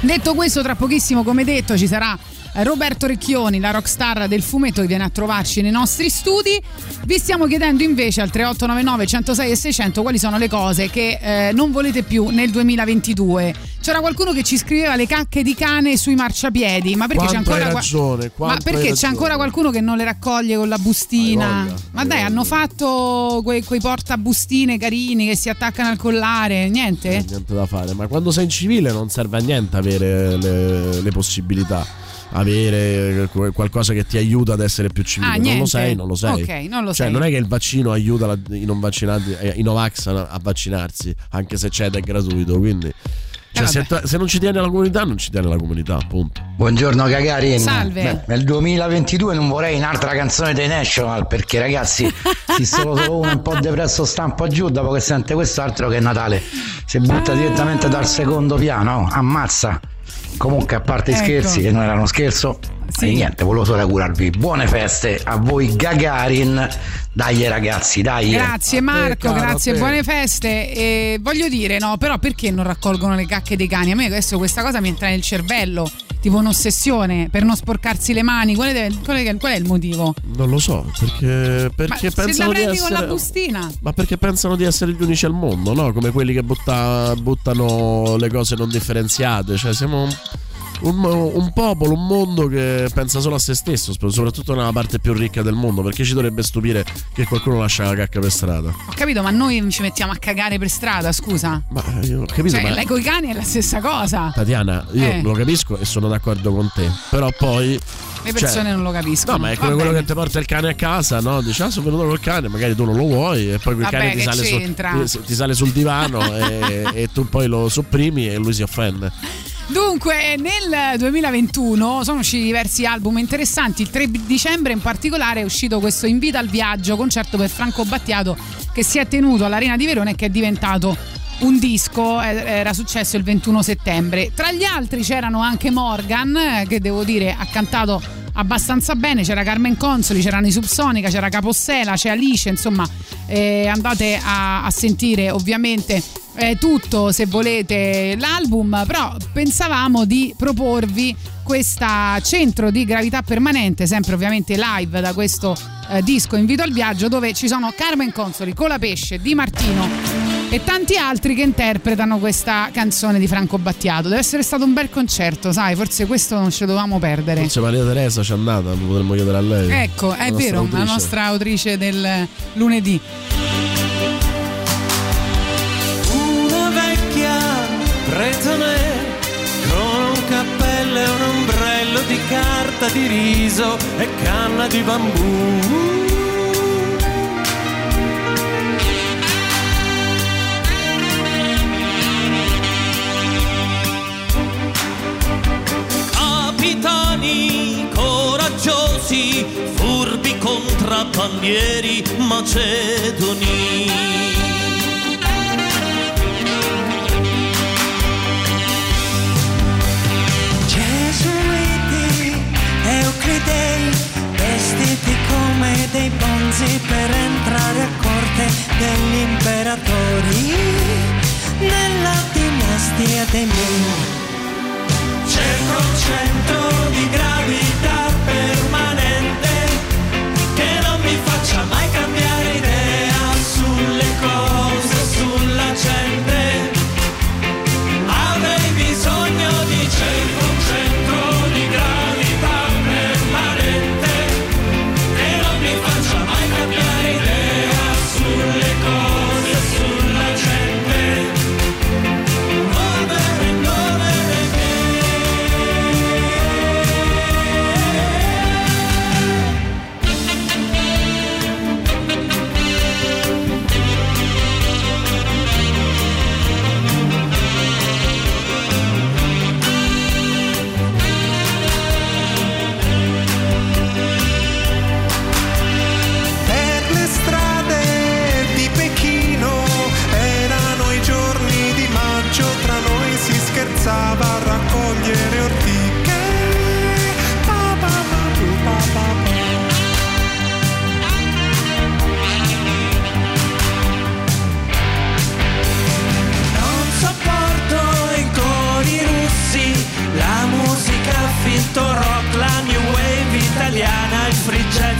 Detto questo, tra pochissimo, come detto, ci sarà Roberto Recchioni, la rockstar del fumetto che viene a trovarci nei nostri studi. Vi stiamo chiedendo invece al 3899 106 e 600 quali sono le cose che eh, non volete più nel 2022. C'era qualcuno che ci scriveva le cacche di cane sui marciapiedi, ma perché c'è ancora ragione, Ma perché c'è ancora qualcuno che non le raccoglie con la bustina? Voglia, ma dai, hanno fatto quei, quei portabustine carini che si attaccano al collare, niente? niente da fare. Ma quando sei in civile non serve a niente avere le, le possibilità. Avere qualcosa che ti aiuta ad essere più civile. Ah, non niente. lo sei, non lo sei. Ok, non lo cioè, sei. non è che il vaccino aiuta la- i non vaccinati, eh, i Novax a, a vaccinarsi, anche se c'è ed è gratuito. Quindi. Cioè, se, se non ci tieni alla comunità, non ci tieni alla comunità, appunto. Buongiorno Gagarin. Salve. Beh, nel 2022 non vorrei un'altra canzone dei National perché ragazzi, se solo, solo uno un po' depresso sta un po' giù dopo che sente questo altro che Natale. Si butta direttamente dal secondo piano, ammazza. Comunque a parte i Ecco. scherzi che non erano scherzo, e niente, volevo solo augurarvi buone feste a voi Gagarin. Dai ragazzi, dai. Grazie Marco, caro, grazie, te. buone feste. E voglio dire, no, però perché non raccolgono le cacche dei cani? A me adesso questa cosa mi entra nel cervello, tipo un'ossessione per non sporcarsi le mani. Qual è, qual è- qual è il motivo? Non lo so, perché, perché Ma se la pensano di prendi con la essere. bustina? Ma perché pensano di essere gli unici al mondo, no? Come quelli che butta- buttano le cose non differenziate. Cioè, siamo un, un- popolo, un mondo che pensa solo a se stesso, soprattutto nella parte più ricca del mondo. Perché ci dovrebbe stupire che qualcuno lascia la cacca per strada? Ho capito, ma noi ci mettiamo a cagare per strada, scusa. Ma io ho capito, cioè, ma. lei con i cani è la stessa cosa. Tatiana, io Eh. lo capisco e sono d'accordo con te. Però poi. Le persone cioè, non lo capiscono. No, ma è come quello che ti porta il cane a casa, no? Dici, ah, sono venuto col cane, magari tu non lo vuoi, e poi quel Vabbè, cane ti sale, su- ti- ti sale sul divano e, e tu poi lo sopprimi e lui si offende. Dunque, nel 2021 sono usciti diversi album interessanti. Il 3 dicembre in particolare è uscito questo Invita al viaggio, concerto per Franco Battiato che si è tenuto all'Arena di Verona e che è diventato un disco, era successo il 21 settembre. Tra gli altri c'erano anche Morgan, che devo dire ha cantato abbastanza bene, c'era Carmen Consoli, c'erano i Subsonica, c'era Capossela, c'è Alice, insomma eh, andate a, a sentire ovviamente eh, tutto se volete l'album, però pensavamo di proporvi questa centro di gravità permanente, sempre ovviamente live da questo eh, disco Invito al viaggio, dove ci sono Carmen Consoli, Colapesce, Di Martino e tanti altri che interpretano questa canzone di Franco Battiato. Deve essere stato un bel concerto, sai, forse questo non ce lo dovevamo perdere. Forse Maria Teresa c'è andata, potremmo chiedere a lei. Ecco, è La vero, la autrice. nostra autrice del lunedì. Pretone con un cappello e un ombrello di carta di riso e canna di bambù. Capitani coraggiosi, furbi contrabbandieri macedoni. Dei bonzi per entrare a corte degli imperatori nella dinastia dei Ming. Cerco un centro di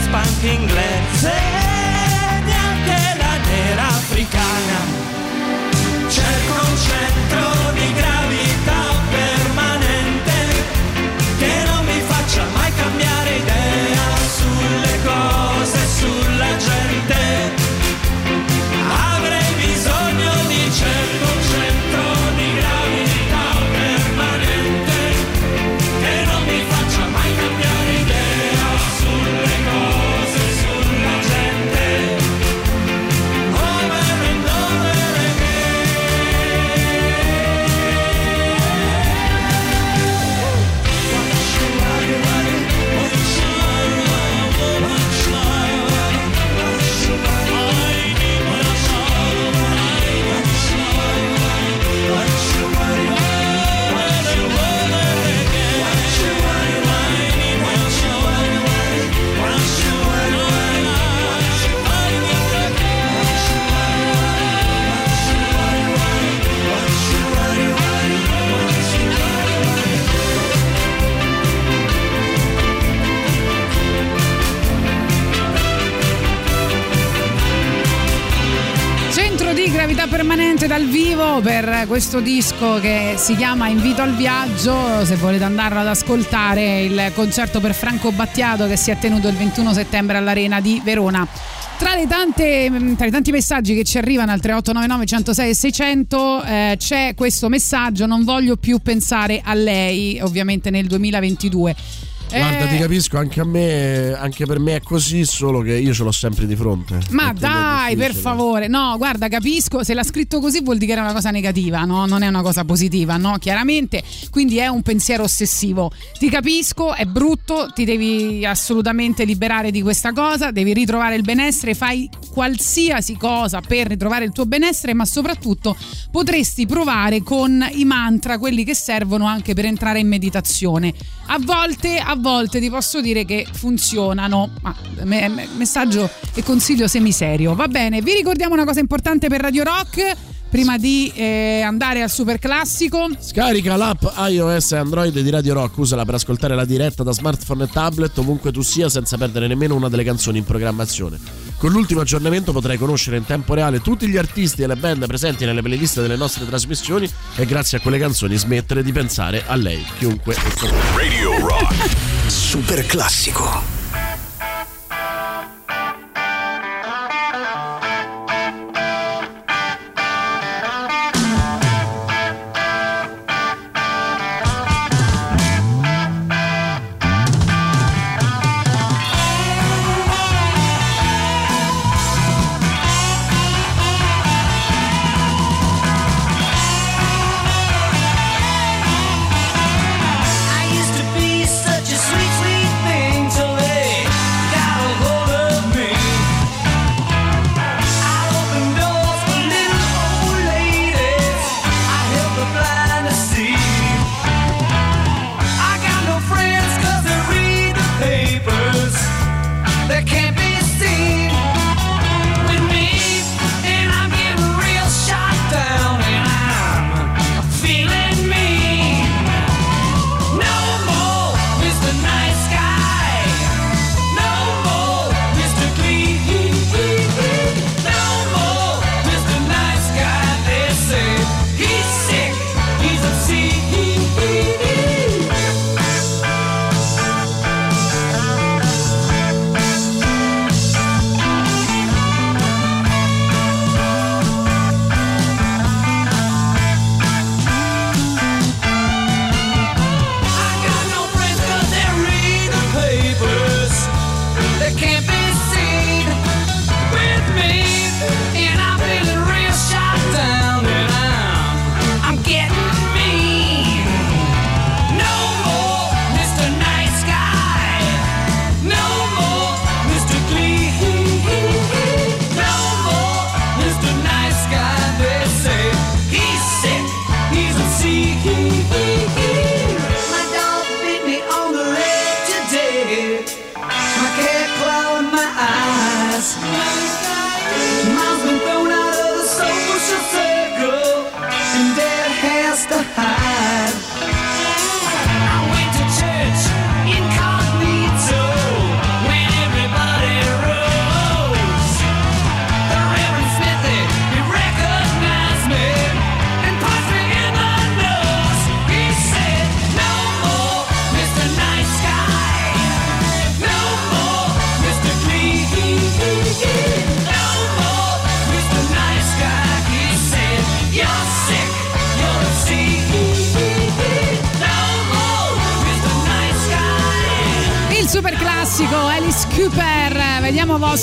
spanking glances. Questo disco che si chiama Invito al viaggio. Se volete andarlo ad ascoltare, il concerto per Franco Battiato che si è tenuto il 21 settembre all'Arena di Verona. Tra, le tante, tra i tanti messaggi che ci arrivano al 3899 106 e 600 eh, c'è questo messaggio: Non voglio più pensare a lei, ovviamente nel 2022. Guarda, Eh, ti capisco, anche a me, anche per me è così, solo che io ce l'ho sempre di fronte. Ma è dai, per favore, no, guarda, capisco, se l'ha scritto così vuol dire che era una cosa negativa, no? Non è una cosa positiva, no? Chiaramente, quindi è un pensiero ossessivo. Ti capisco, è brutto, ti devi assolutamente liberare di questa cosa, devi ritrovare il benessere, fai qualsiasi cosa per ritrovare il tuo benessere, ma soprattutto potresti provare con i mantra, quelli che servono anche per entrare in meditazione. A volte, a volte ti posso dire che funzionano. Ma, me- me- messaggio e consiglio semiserio. Va bene, vi ricordiamo una cosa importante per Radio Rock. Prima di eh, andare al super classico, Scarica l'app iOS e Android di Radio Rock, usala per ascoltare la diretta da smartphone e tablet ovunque tu sia senza perdere nemmeno una delle canzoni in programmazione. Con l'ultimo aggiornamento potrai conoscere in tempo reale tutti gli artisti e le band presenti nelle playlist delle nostre trasmissioni e grazie a quelle canzoni smettere di pensare a lei, chiunque. Radio Rock. Super classico.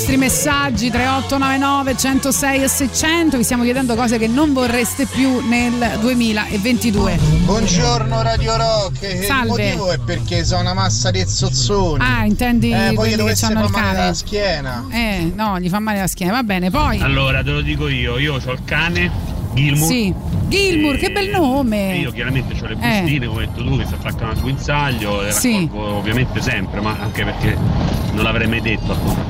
Vostri messaggi 3899 106 e 600. Vi stiamo chiedendo cose che non vorreste più nel 2022. Buongiorno Radio Rock. Eh, Salve. Il motivo è perché sono una massa di zozzoni. Ah, intendi eh, poi che dovesse hanno far il male cane? la schiena. Eh, no, gli fa male la schiena. Va bene, poi. Allora, te lo dico io, io ho il cane, Gilmour. Sì. Gilmour, che bel E nome. io chiaramente ho le Eh. bustine, come hai detto tu, che si attaccano al guinzaglio, le Sì. ovviamente sempre, ma anche perché non l'avrei mai detto appunto.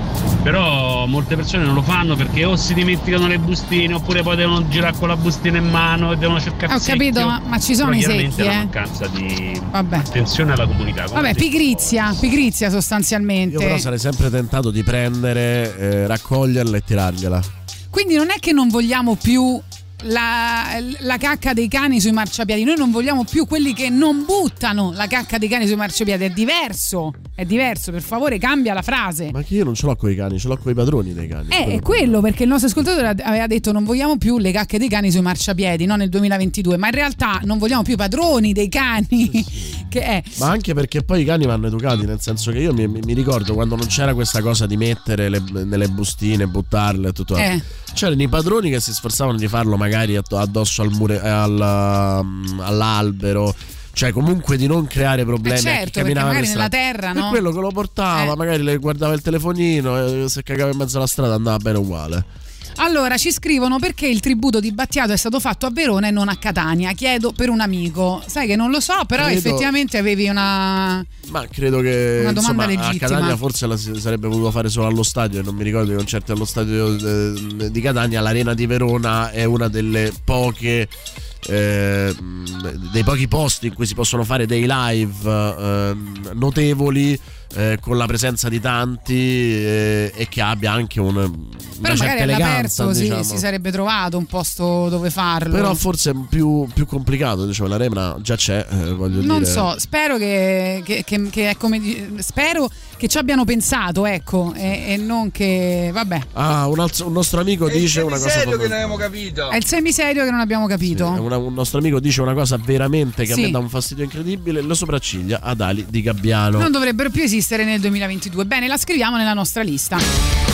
Però molte persone non lo fanno perché o si dimenticano le bustine oppure poi devono girare con la bustina in mano e devono cercare Ho capito, ma- ma ci sono Però i secchi, una eh. mancanza di Vabbè. attenzione alla comunità. come Vabbè, pigrizia, pigrizia Io sostanzialmente. però sarei sempre tentato di prendere, eh, raccoglierla e tirargliela. Quindi non è che non vogliamo più la, la cacca dei cani sui marciapiedi, noi non vogliamo più quelli che non buttano la cacca dei cani sui marciapiedi, è diverso, è diverso, per favore cambia la frase. Ma che io non ce l'ho con i cani, ce l'ho con i padroni dei cani. Eh, è quello perché il nostro ascoltatore aveva detto non vogliamo più le cacche dei cani sui marciapiedi, no nel 2022, ma in realtà non vogliamo più i padroni dei cani, che è... Ma anche perché poi i cani vanno educati, nel senso che io mi, mi ricordo quando non c'era questa cosa di mettere le- nelle bustine, buttarle e tutto. Eh. C'erano i padroni che si sforzavano di farlo magari add- addosso al mure- eh, al, um, all'albero. Cioè, comunque di non creare problemi. Eh a chi certo, camminava magari per nella terra, E no? quello che lo portava, Eh. magari le guardava il telefonino, e se cagava in mezzo alla strada andava bene uguale. Allora ci scrivono perché il tributo di Battiato è stato fatto a Verona e non a Catania. Chiedo per un amico. Sai che non lo so, però Credo- effettivamente avevi una. Ma credo che Una domanda insomma, a legittima. Catania forse la si sarebbe voluto fare solo allo stadio. e Non mi ricordo i concerti allo stadio eh, di Catania. L'Arena di Verona è una delle poche. Eh, dei pochi posti in cui si possono fare dei live eh, notevoli eh, con la presenza di tanti eh, e che abbia anche un, una Però certa magari eleganza all'aperto si, diciamo. si sarebbe trovato un posto dove farlo. però forse è più, più complicato diciamo l'arena già c'è eh, voglio non dire so, spero che, che- che- che è come spero che ci abbiano pensato, ecco, e, e non che vabbè. ah un, altro- un nostro amico dice una cosa serio che non abbiamo capito. È il semiserio che non abbiamo capito. Una- un nostro amico dice una cosa veramente che Sì. a me dà un fastidio incredibile: le sopracciglia ad ali di gabbiano. Non dovrebbero più esistere nel 2022. Bene, la scriviamo nella nostra lista.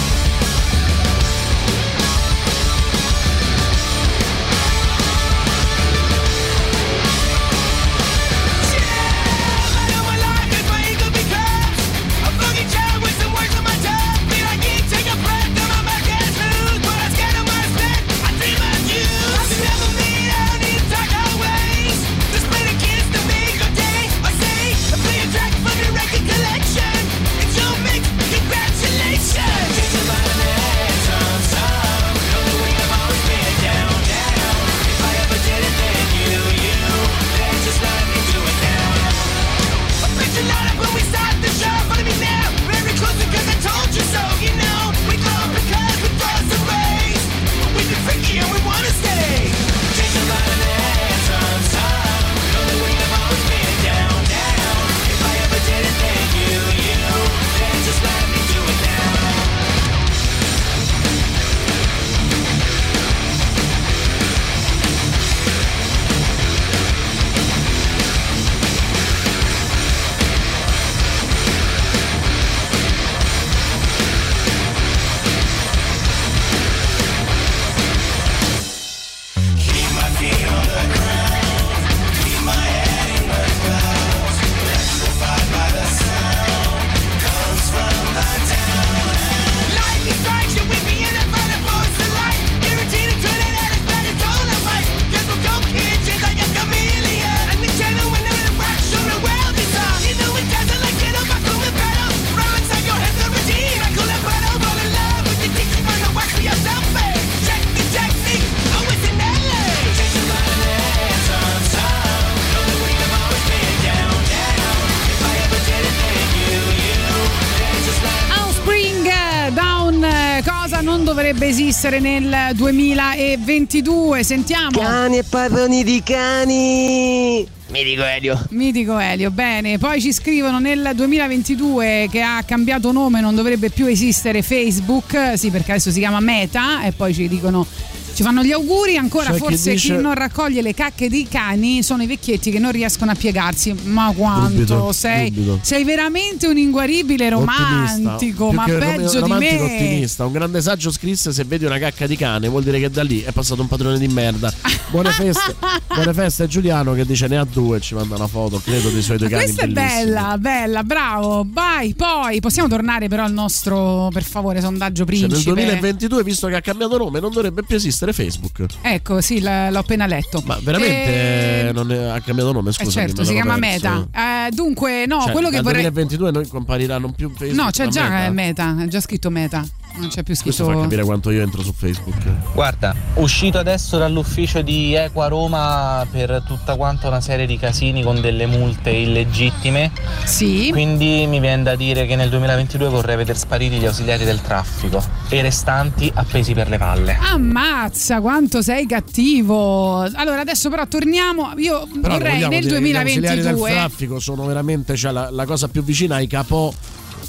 Esistere nel 2022? Sentiamo. Cani e padroni di cani. Mitico Elio. Mitico Elio, bene. Poi ci scrivono nel 2022 che ha cambiato nome, non dovrebbe più esistere Facebook, sì perché adesso si chiama Meta e poi ci dicono Ci fanno gli auguri, ancora C'è chi forse dice- chi non raccoglie le cacche dei cani sono i vecchietti che non riescono a piegarsi. Ma quanto Dubito, sei? dubito. Sei veramente un inguaribile romantico, ma peggio di romantico me. ottimista. Un grande saggio scrisse: Se vedi una cacca di cane, vuol dire che da lì è passato un padrone di merda. Buone feste, buone feste a Giuliano che dice ne ha due e ci manda una foto, credo, dei suoi due cani. Questa è bellissimi. bella, bella, bravo. Vai, poi possiamo tornare però al nostro, per favore, sondaggio Cioè, nel principe. 2022, visto che ha cambiato nome, non dovrebbe più esistere Facebook. Ecco, sì, l- l'ho appena letto. Ma veramente Eh, non è- ha cambiato nome? eh, Scusa, certo, si chiama Meta. Eh, dunque, no, Cioè, quello che vorrei 2022 noi compariranno più Facebook. No, c'è già Meta. eh, Meta, è già scritto Meta. Non c'è più Questo scritto fa capire quanto io entro su Facebook. Guarda, uscito adesso dall'ufficio di Equa Roma per tutta quanta una serie di casini con delle multe illegittime. Sì. Quindi mi viene da dire che nel 2022 vorrei vedere spariti gli ausiliari del traffico e i restanti appesi per le palle. Ammazza quanto sei cattivo. Allora, adesso però torniamo. Io Però vorrei nel dire che Gli ausiliari del 2022. traffico sono veramente cioè, la, la cosa più vicina ai capò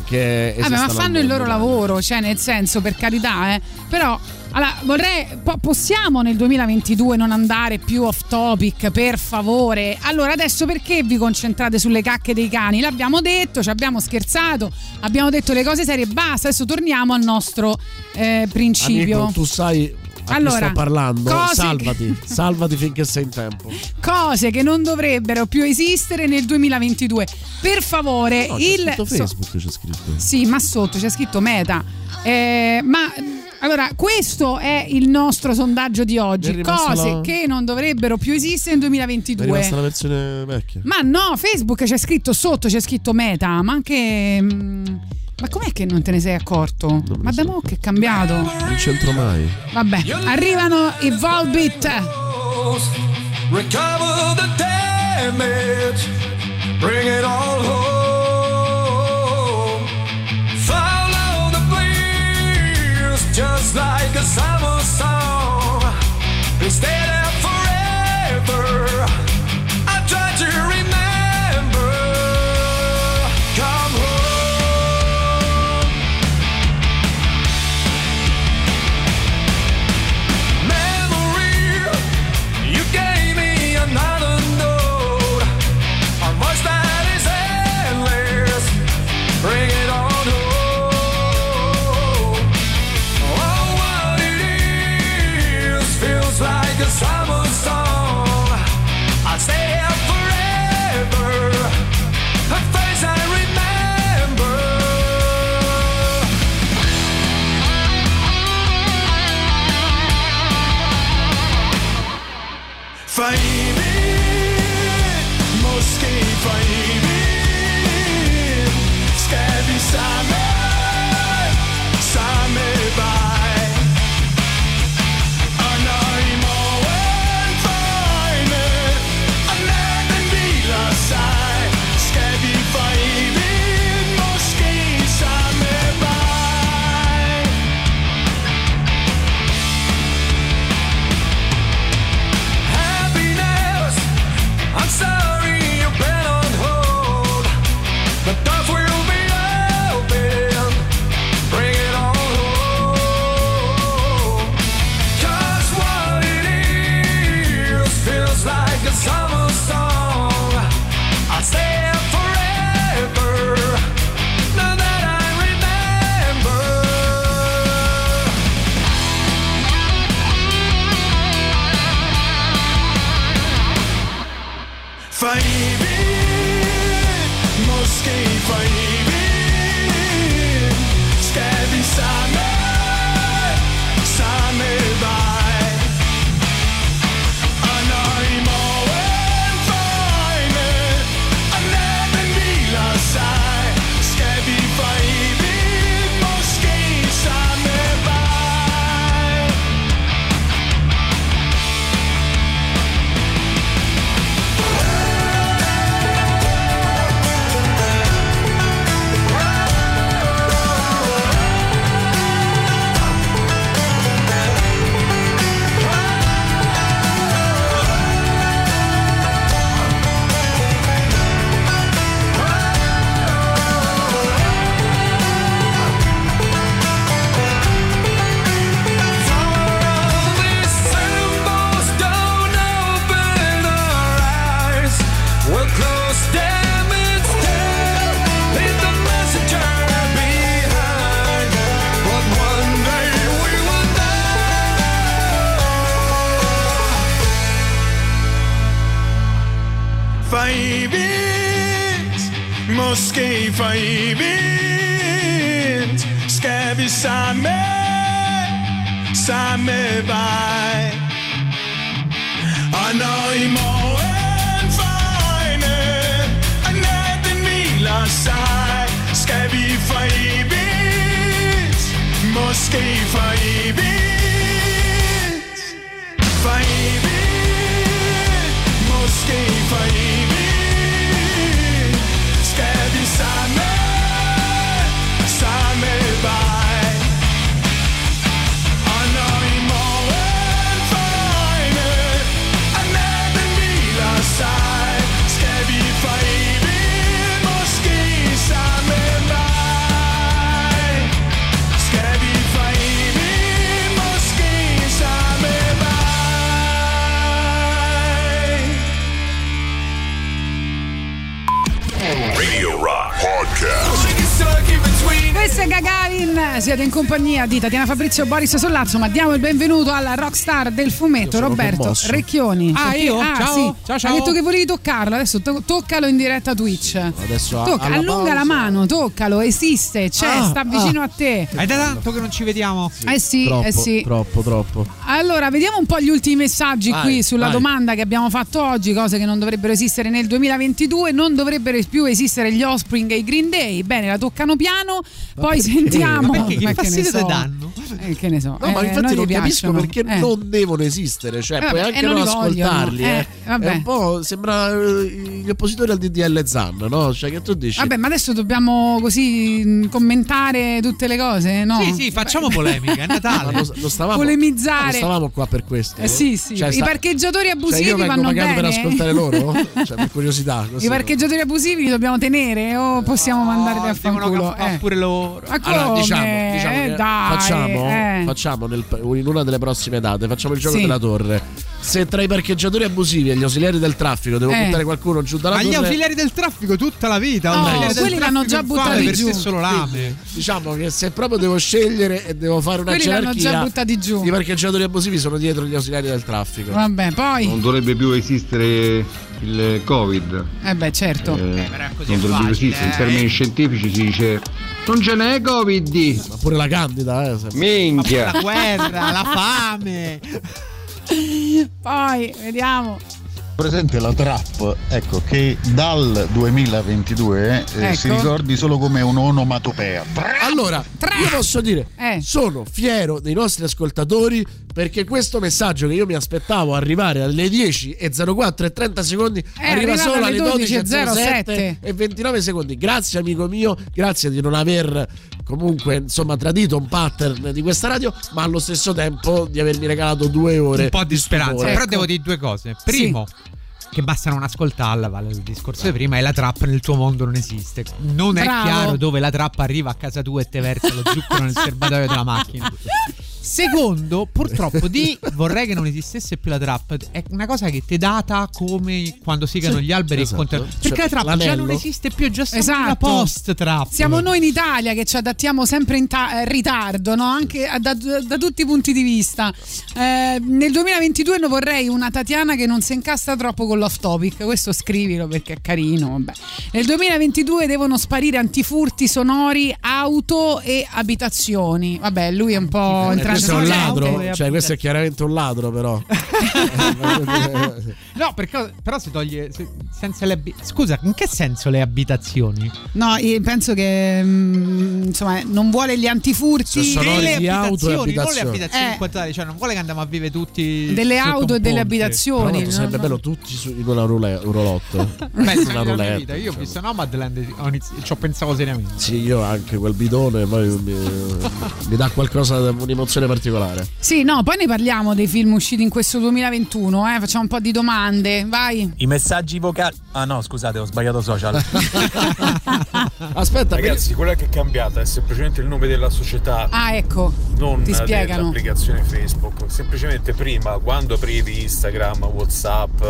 che Vabbè, ma fanno il loro lavoro, cioè nel senso, per carità, eh. Però allora, vorrei, po- possiamo nel 2022 non andare più off topic, per favore? Allora, adesso perché vi concentrate sulle cacche dei cani? L'abbiamo detto, ci abbiamo scherzato, abbiamo detto le cose serie, basta, adesso torniamo al nostro eh, principio. Amico, tu sai a Allora, sto parlando. Salvati, salvati finché sei in tempo. Cose che non dovrebbero più esistere nel 2022. Per favore, No, il scritto so- Facebook c'è scritto. Sì, ma sotto c'è scritto meta. Eh, ma allora, questo è il nostro sondaggio di oggi. Cose la- che non dovrebbero più esistere nel Mi è rimasta 2022. la versione vecchia. Ma no, Facebook c'è scritto sotto, c'è scritto meta, ma anche. mm, Ma com'è che non te ne sei accorto? Ma da mo' che è cambiato? Non c'entro mai. Vabbè, arrivano i Volbit. Recover the damage, bring it all home. Follow the bleeds, just like a summer song. And compagnia di Tatiana Fabrizio Boris Sollazzo, ma diamo il benvenuto alla rockstar del fumetto Roberto commosso. Recchioni. Ah, Perché- io? ah, Ciao. sì. Ciao, ciao. Hai detto che volevi toccarlo, adesso to- toccalo in diretta Twitch. Adesso a- Tocca, alla allunga pausa. la mano, toccalo, esiste, c'è, Ah, sta vicino ah. a te. È da tanto che non ci vediamo. Eh sì, troppo, eh sì. troppo, troppo. Allora, vediamo un po' gli ultimi messaggi Vai, qui sulla vai. domanda che abbiamo fatto oggi, cose che non dovrebbero esistere nel 2022, non dovrebbero più esistere gli Offspring e i Green Day. Bene, la toccano piano, poi perché? sentiamo. Ma perché? Che Ma ne so. danno? Eh, che ne so. No, ma Eh, infatti non capisco piacciono. perché Eh. non devono esistere. Cioè, Eh, puoi vabbè, anche e non non li vogliono. ascoltarli. Eh, eh. vabbè. È un po' sembra eh, gli oppositori al DDL Zan, no? Cioè, che tu dici? Vabbè, ma adesso dobbiamo così mh, commentare tutte le cose, no? Sì, sì, facciamo polemica, è Ma Natale. non, non stavamo, Polemizzare. non stavamo qua per questo. Eh, sì, sì. Cioè, I sta- parcheggiatori cioè, abusivi io vengo vanno pagato bene. per ascoltare loro? cioè, per curiosità. Così, I parcheggiatori abusivi li dobbiamo tenere o possiamo mandarli a Devono fanculo? cappare Eh. pure loro. Ma? Allora, diciamo, diciamo Eh, che dai, facciamo, eh. facciamo nel- in una delle prossime date, facciamo il gioco Sì. della torre. Se tra i parcheggiatori abusivi e gli ausiliari del traffico devo Eh. buttare qualcuno giù dalla Ma gli ausiliari del traffico tutta la vita. No, quelli l'hanno già buttati giù. solo lame. diciamo che se proprio devo scegliere e devo fare una Quelli l'hanno gerarchia, già buttati giù. i parcheggiatori abusivi sono dietro gli ausiliari del traffico. Vabbè, poi. Non dovrebbe più esistere il Covid. Eh beh, certo. Eh, così non dovrebbe esistere. In eh. termini scientifici si dice non ce n'è Covid. Ma pure la candida, eh. Minchia. La guerra, la fame. Poi, vediamo. Presente la trap, ecco, che dal 2022 eh, Ecco. si ricordi solo come un'onomatopea. Allora, io posso dire, Eh. sono fiero dei nostri ascoltatori perché questo messaggio che io mi aspettavo arrivare alle 10 e 04 e 30 secondi arriva arrivato solo alle alle 12 e 12.07 07 e 29 secondi. Grazie amico mio, grazie di non aver comunque insomma tradito un pattern di questa radio, ma allo stesso tempo di avermi regalato due ore Un po' di speranza. stupore. Però devo dire due cose. Primo. Che basta non ascoltarla, vale il discorso di prima, e la trappa nel tuo mondo non esiste. Non è Bravo. chiaro dove la trappa arriva a casa tua e te versa lo zucchero nel serbatoio della macchina. Secondo, purtroppo, di vorrei che non esistesse più la trappa. È una cosa che ti è data come quando si cagano Sì, gli alberi. e esatto. contra- Cioè, Perché la trappa già l'anello. non esiste più, è già stata Esatto. una post-trappa. Siamo noi in Italia che ci adattiamo sempre in ta- eh, ritardo, no? anche a- da, da tutti i punti di vista. Eh, nel 2022 non vorrei una Tatiana che non si incastra troppo con l'off topic, questo scrivilo perché è carino. Vabbè. Nel 2022 devono sparire antifurti sonori, auto e abitazioni. Vabbè, lui è un po' Eh, questo è un ladro, cioè questo è chiaramente un ladro però. No, perché, però si toglie. se- senza le abi- Scusa, in che senso le abitazioni? No, io penso che mm, insomma non vuole gli antifurti. Se sono- Delle di auto e abitazioni, non le abitazioni. abitazioni Eh. in quanto tali, cioè non vuole che andiamo a vivere tutti Delle auto e delle abitazioni. Però sarebbe no? bello tutti su, in una roulette, un rolotto. Beh, una roulette. vita, io ho visto Nomadland ho inizi- ci ho pensato seriamente. Sì, io anche quel bidone poi mi, mi dà qualcosa, un'emozione particolare. Sì, no, poi ne parliamo dei film usciti in questo 2021, eh? facciamo un po' di domande, vai. I messaggi vocali. Ah no, scusate, ho sbagliato social. Aspetta, Ragazzi, quello che è cambiato è semplicemente il nome della società, Ah, ecco, non ti spiegano. dell'applicazione Facebook. Semplicemente prima, quando aprivi Instagram, Whatsapp,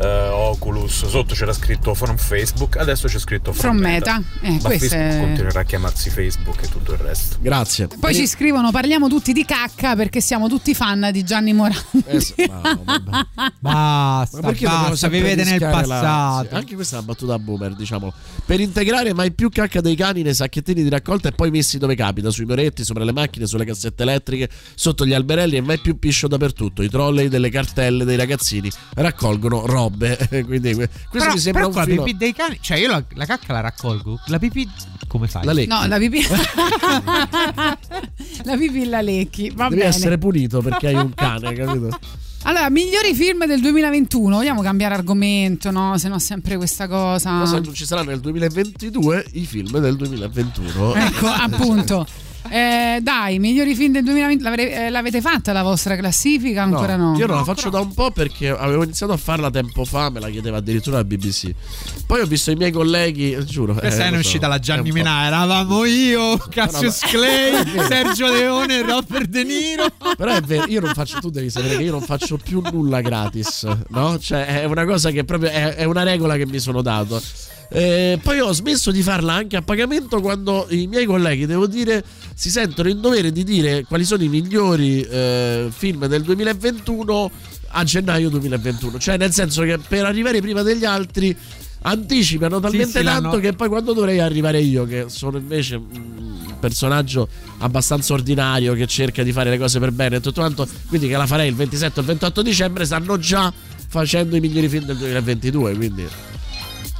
eh, Oculus, sotto c'era scritto from Facebook, adesso c'è scritto from, From Meta. Eh, Ma Facebook è- continuerà a chiamarsi Facebook e tutto il resto. Grazie. Poi ci scrivono parliamo tutti di cacca perché siamo tutti fan di Gianni Morandi. Basta, Ma perché dobbiamo basta, sempre vivete nel la- passato. sì, anche questa è una battuta boomer, diciamo. Per integrare mai più cacca dei cani nei sacchettini di raccolta e poi messi dove capita, sui muretti, sopra le macchine, sulle cassette elettriche, sotto gli alberelli e mai più piscio dappertutto. I trolley delle cartelle dei ragazzini raccolgono robe. Quindi que- questo però, mi sembra però un con la filo. pipì dei cani, cioè io la, la cacca la raccolgo. La pipì come fai? La lecchi. No, la pipì. la pipì la lecchi. Va Devi bene. essere punito perché hai un cane, capito? Allora, migliori film del 2021. Vogliamo cambiare argomento, no? Se no, sempre questa cosa. Cosa non ci sarà nel 2022? I film del 2021. Ecco, appunto. Eh, dai, migliori film del 2020. l'avre- eh, l'avete fatta la vostra classifica? Ancora no. Io non la faccio da un po' perché avevo iniziato a farla tempo fa, me la chiedeva addirittura la BBC. Poi ho visto i miei colleghi, giuro. Questa eh, è so, uscita la Gianni. Minà, eravamo io, Cassius Clay, Sergio Leone, Robert De Niro. Però è vero, io non faccio, tu devi sapere che io non faccio più nulla gratis, no? Cioè è una cosa che proprio è, è una regola che mi sono dato. Eh, poi ho smesso di farla anche a pagamento quando i miei colleghi, devo dire, si sentono in dovere di dire quali sono i migliori eh, film del 2021 a gennaio 2021. Cioè, nel senso che per arrivare prima degli altri anticipano talmente sì, tanto l'hanno- che poi quando dovrei arrivare io, che sono invece un personaggio abbastanza ordinario che cerca di fare le cose per bene e tutto quanto, quindi che la farei il 27 o il 28 dicembre, stanno già facendo i migliori film del 2022. Quindi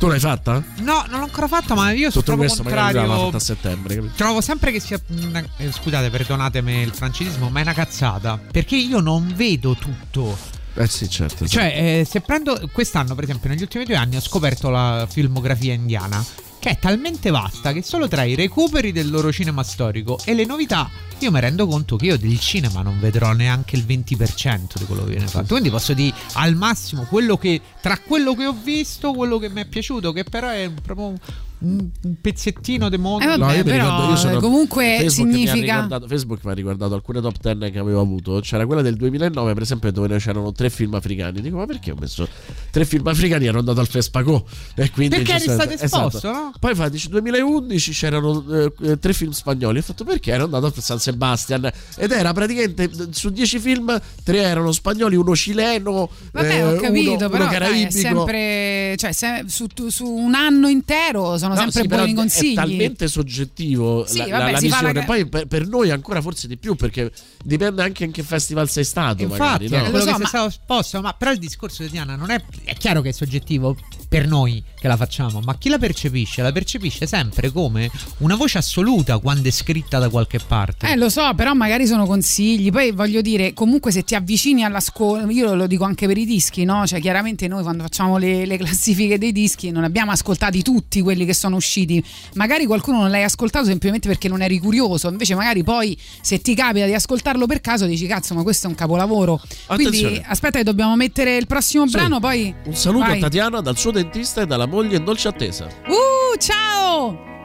tu l'hai fatta? No, non l'ho ancora fatta, ma io sono Tutto proprio questo magari contrario. fatta a settembre. capito? Trovo sempre che sia. una- eh, scusate, perdonatemi il francesismo, ma è una cazzata. Perché io non vedo tutto. Eh sì, certo. Cioè, eh, se prendo quest'anno, per esempio, negli ultimi due anni ho scoperto la filmografia indiana. Che è talmente vasta che solo tra i recuperi del loro cinema storico e le novità, io mi rendo conto che io del cinema non vedrò neanche il 20% di quello che viene fatto. Quindi posso dire al massimo quello che tra quello che ho visto, quello che mi è piaciuto, che però è proprio un, pezzettino di mondo. Eh, vabbè, No, io mi però, ricordo, io sono- comunque Facebook mi significa- ricordato- Facebook mi ha ricordato alcune top 10 che avevo avuto. C'era quella del 2009, per esempio, dove c'erano tre film africani. Dico, ma perché ho messo tre film africani? Ero andato al Fespaco. E quindi Perché eri stato esposto, esatto. no? Poi fa, dice 2011 c'erano eh, tre film spagnoli. Ho fatto perché ero andato a San Sebastian. Ed era praticamente su 10 film, tre erano spagnoli, uno cileno. Vabbè, eh, ho capito, uno, però uno dai, sempre. Cioè, se- su, su un anno intero sono No, sempre sì, buoni consigli. È talmente soggettivo Sì, la, vabbè, la- visione. la- Poi per, per noi ancora forse di più, perché dipende anche in che festival sei stato. Infatti, magari, no? quello Lo so, che ma- sei stato esposto, ma però il discorso di Diana non è. È chiaro che è soggettivo per noi che la facciamo, ma chi la percepisce? La percepisce sempre come una voce assoluta quando è scritta da qualche parte. Eh, lo so, però magari sono consigli. Poi voglio dire, comunque se ti avvicini alla scuola, io lo dico anche per i dischi, no? Cioè, chiaramente noi quando facciamo le, le classifiche dei dischi non abbiamo ascoltati tutti quelli che sono usciti. Magari qualcuno non l'hai ascoltato semplicemente perché non eri curioso. Invece, magari poi se ti capita di ascoltarlo per caso, dici cazzo, ma questo è un capolavoro. Quindi Attenzione. aspetta, che dobbiamo mettere il prossimo Sì. brano. Poi Un saluto Vai. a Tatiana dal suo dentista e dalla moglie in dolce attesa. Uh, ciao!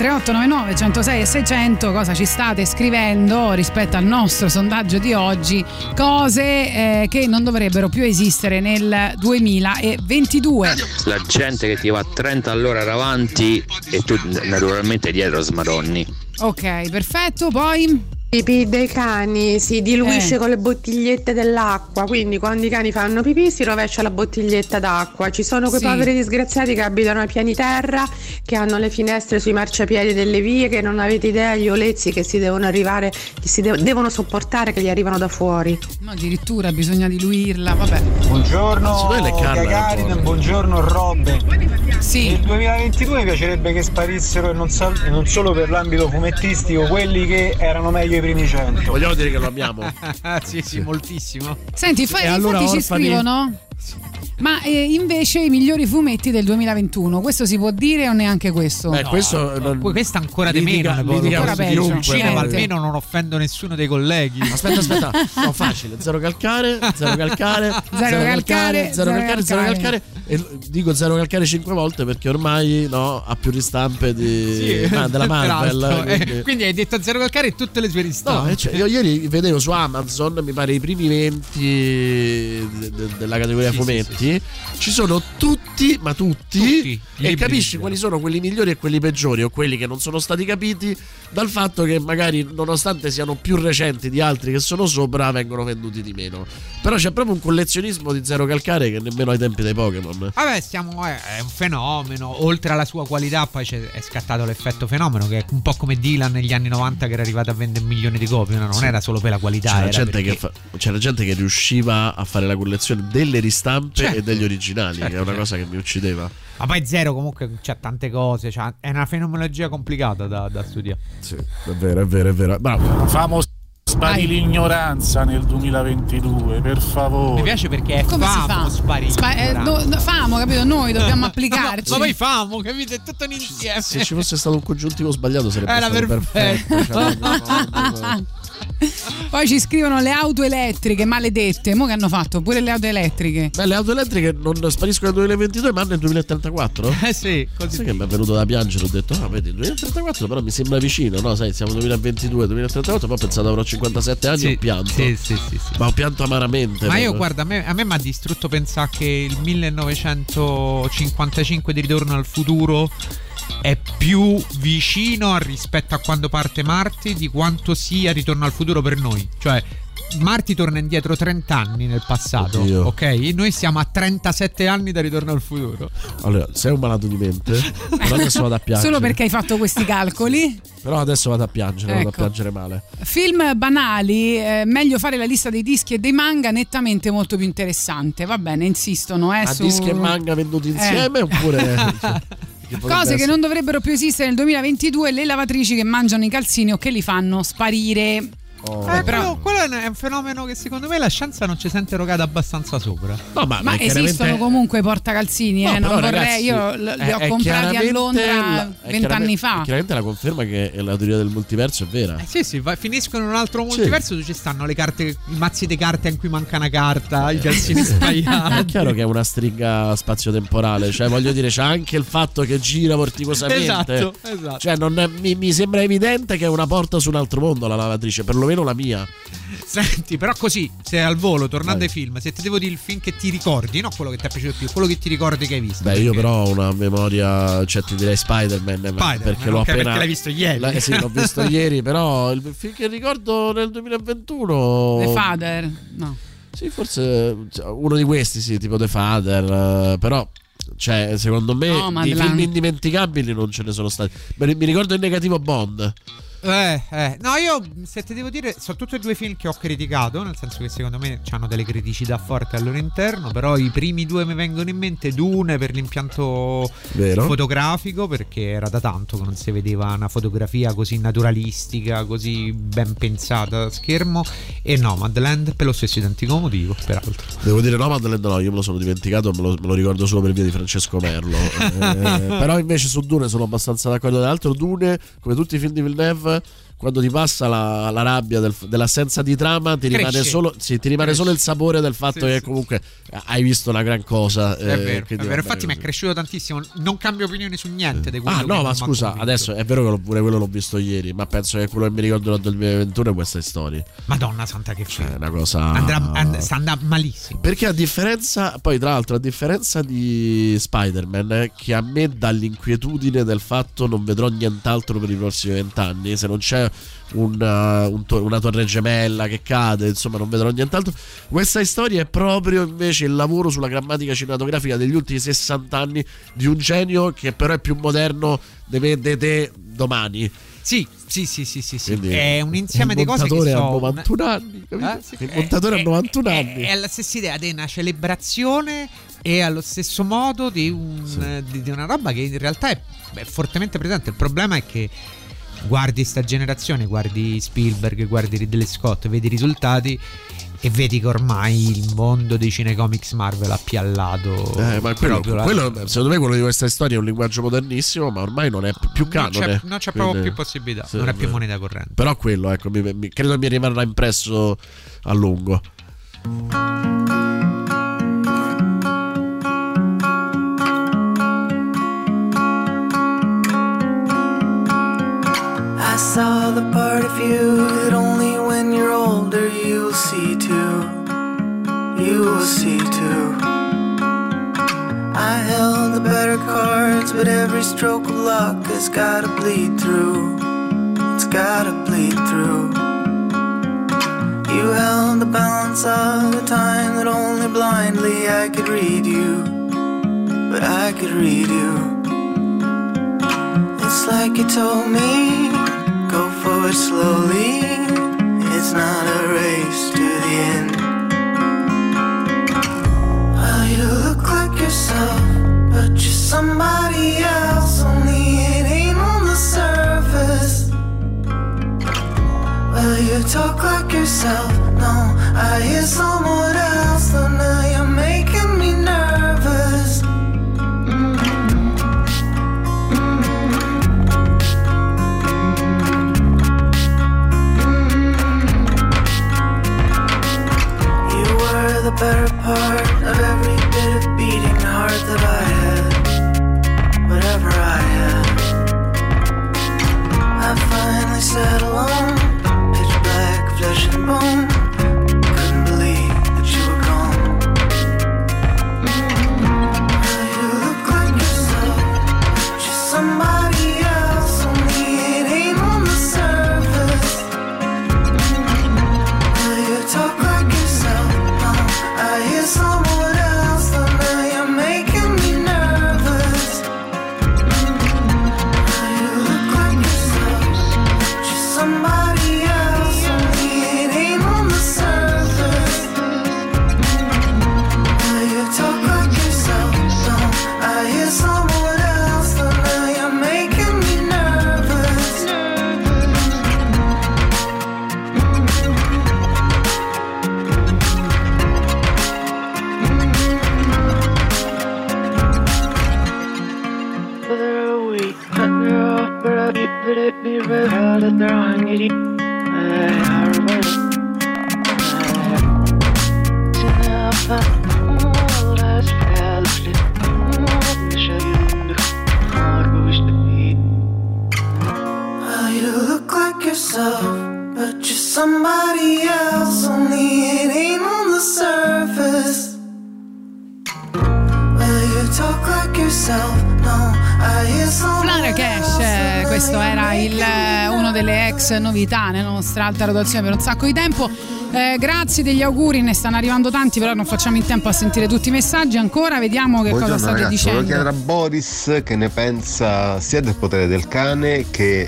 3899 106 e 600 cosa ci state scrivendo rispetto al nostro sondaggio di oggi, cose eh, che non dovrebbero più esistere nel 2022. La gente che ti va a 30 all'ora avanti e tu naturalmente dietro smaronni. Ok, perfetto, poi Pipì dei cani si diluisce Eh. con le bottigliette dell'acqua, quindi quando i cani fanno pipì si rovescia la bottiglietta d'acqua. Ci sono quei Sì. poveri disgraziati che abitano ai piani terra, che hanno le finestre sui marciapiedi delle vie, che non avete idea gli olezzi che si devono arrivare, che si de- devono sopportare, che gli arrivano da fuori. no, addirittura bisogna diluirla, vabbè. Buongiorno Gagarin, buongiorno Robbe. Sì. Nel 2022 mi piacerebbe che sparissero e non, sa- e non solo per l'ambito fumettistico quelli che erano meglio i primi 100. Vogliamo dire che lo abbiamo. sì, sì, moltissimo. Senti, fa- E allora infatti ci orfani? scrivono. Ma eh, invece i migliori fumetti del 2021, questo si può dire o neanche questo? Eh, questo non- Questa ancora di meno. ancora peggio. chiunque, Cinema almeno non offendo nessuno dei colleghi. Aspetta, aspetta, no, facile, zero calcare, zero calcare, Zero calcare, zero zero calcare, zero calcare. E dico zero calcare cinque volte perché ormai no, ha più ristampe di, ma- della Marvel. Eh, quindi- quindi hai detto zero calcare e tutte le sue No, ristampe. eh, cioè, io ieri vedevo su Amazon, mi pare i primi 20 de- de- della categoria Sì, fumetti. Ci sono tutti, ma tutti, Tutti, e capisci quali sono quelli migliori e quelli peggiori, o quelli che non sono stati capiti dal fatto che magari, nonostante siano più recenti di altri che sono sopra, vengono venduti di meno. Però c'è proprio un collezionismo di zero calcare che nemmeno ai tempi dei Pokémon. Vabbè, stiamo, è, è un fenomeno. Oltre alla sua qualità, poi c'è, è scattato l'effetto fenomeno, che è un po' come Dylan negli anni 90 che era arrivato a vendere milioni di copie. no? Non Sì. era solo per la qualità. C'era era gente, perché- che fa- c'era gente che riusciva a fare la collezione delle ristampe Certo. e degli originali, che è una Certo, cosa che mi uccideva. Ma poi zero comunque c'ha tante cose. c'ha- è una fenomenologia complicata da, da studiare. Sì, è vero, è vero, è vero. Bravo. Famo spari l'ignoranza nel 2022, per favore. Mi piace perché è Come si famo fa? sparire. Spa- eh, do- do- famo, capito? Noi dobbiamo applicarci. ma poi famo, capito? È tutto un insieme. Se ci fosse stato un congiuntivo sbagliato sarebbe Era stato perfetto. perfetto. Poi ci scrivono le auto elettriche, maledette. Mo che hanno fatto? Pure le auto elettriche. Beh, le auto elettriche non spariscono nel 2022, ma nel 2034? Eh sì, così. Sai che mi è venuto da piangere, ho detto, ah, vedi, il 2034 però mi sembra vicino, no? Sai, siamo nel 2022, 2034, poi ho pensato avrò 57 anni Sì, e ho pianto. sì, sì, sì, sì. Ma ho pianto amaramente. Ma io guarda, a me, a me mi ha distrutto pensare che il 1955 di Ritorno al futuro è più vicino rispetto a quando parte Marty di quanto sia Ritorno al futuro per noi. Cioè, Marty torna indietro 30 anni nel passato, Oddio. ok? Noi siamo a 37 anni da Ritorno al futuro. Allora, sei un malato di mente, però adesso vado a piangere. Solo perché hai fatto questi calcoli. Però adesso vado a piangere, vado a Ecco. piangere male. Film banali, eh, meglio fare la lista dei dischi e dei manga, nettamente molto più interessante. Va bene, insistono. Eh, A su- dischi e manga venduti Eh. insieme oppure... Cose che non dovrebbero più esistere nel 2022, le lavatrici che mangiano i calzini o che li fanno sparire. Oh. Eh, però- quello, quello è un- è fenomeno che secondo me la scienza non ci sente erogata abbastanza sopra. No, ma, Ma esistono comunque i portacalzini, No, eh, non però, vorrei, ragazzi, io li è- ho è comprati a chiaramente Londra è vent'anni fa. è Chiaramente la conferma che la teoria del multiverso è vera. Eh sì, sì, va- finiscono in un altro multiverso dove ci stanno le carte, i mazzi di carte in cui manca una carta, i calzini È sbagliati. chiaro che è una stringa spazio-temporale, cioè voglio dire, c'è anche il fatto che gira vorticosamente. Esatto, esatto. Cioè, non è- mi, mi sembra evidente che è una porta su un altro mondo la lavatrice, perlomeno la mia. Senti, però così, se al volo, tornando Vai. ai film, se ti devo dire il film che ti ricordi, non quello che ti è piaciuto più, quello che ti ricordi che hai visto. Beh, io però ho una memoria, cioè ti direi Spider-Man, Spider-Man, perché l'ho appena perché l'hai visto ieri. La- eh sì, l'ho visto ieri, però il film che ricordo nel 2021 The Father, no. Sì, forse cioè, uno di questi, sì, tipo The Father, eh, però cioè, secondo me di Nomadland. film indimenticabili non ce ne sono stati. Mi mi ricordo il negativo Bond. Eh, eh. No, io se ti devo dire, sono tutti e due film che ho criticato, nel senso che secondo me hanno delle criticità forti al loro interno, però i primi due mi vengono in mente, Dune per l'impianto Vero. fotografico, perché era da tanto che non si vedeva una fotografia così naturalistica, così ben pensata a schermo, e Nomadland per lo stesso identico motivo, peraltro. Devo dire Nomadland no, io me lo sono dimenticato, me lo, me lo ricordo solo per via di Francesco Merlo. Eh, però invece su Dune sono abbastanza d'accordo. Tra l'altro Dune, come tutti i film di Villeneuve, over quando ti passa la, la rabbia del- dell'assenza di trama, ti rimane, solo, sì, ti rimane solo il sapore del fatto Sì, che sì, comunque hai visto una gran cosa. È eh, vero, è vero. Infatti mi è cresciuto tantissimo. Non cambio opinione su niente di quello Ah no, ma scusa, adesso è vero che pure quello l'ho visto ieri, ma penso che quello che mi ricordo del 2021 è questa storia. Madonna santa che film. È una cosa. Andrà, and- sta andando malissimo. Perché a differenza, poi tra l'altro, a differenza di Spider-Man, eh, che a me dà l'inquietudine del fatto non vedrò nient'altro per i prossimi vent'anni, se non c'è un, uh, un to- una torre gemella che cade, insomma, non vedrò nient'altro. Questa storia è proprio invece il lavoro sulla grammatica cinematografica degli ultimi 60 anni di un genio che però è più moderno di me, di te domani. Sì, sì, sì, sì, sì, sì. È un insieme il di cose che montatore so. ha 91 anni, capito? Eh, sì, il è- montatore è- ha 91 è- anni. È la stessa idea di una celebrazione e allo stesso modo di, un- di- di una roba che in realtà è, è fortemente presente. Il problema è che guardi sta generazione, guardi Spielberg, guardi Ridley Scott, vedi i risultati e vedi che ormai il mondo dei cinecomics Marvel ha piallato. Eh, ma quello, quello, secondo me quello di questa storia è un linguaggio modernissimo, ma ormai non è più non c'è, canone. non c'è Quindi- proprio più possibilità, sì, non è più moneta corrente. Però quello, ecco, mi- mi- credo mi rimarrà impresso a lungo. Saw the part of you that only when you're older you'll see too. You will see too. I held the better cards, but every stroke of luck has gotta bleed through. It's gotta bleed through. You held the balance of the time that only blindly I could read you. But I could read you. It's like you told me, go forward slowly. It's not a race to the end. Well, you look like yourself, but you're somebody else. Only it ain't on the surface. Well, you talk like yourself. No, I hear someone else. Alta rotazione per un sacco di tempo. Eh, grazie degli auguri, ne stanno arrivando tanti, però non facciamo in tempo a sentire tutti i messaggi. Ancora vediamo che cosa Buongiorno state ragazzi, volevo dicendo. chiedere a Boris che ne pensa sia del potere del cane che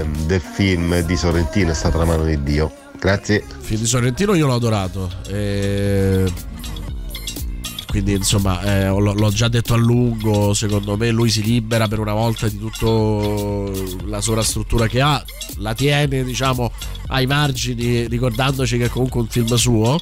eh, del film di Sorrentino È stata la mano di Dio. Grazie. Film di Sorrentino io l'ho adorato. eh, quindi insomma eh, l'ho, l'ho già detto a lungo, secondo me lui si libera per una volta di tutta la sovrastruttura che ha, la tiene diciamo ai margini ricordandoci che è comunque un film suo.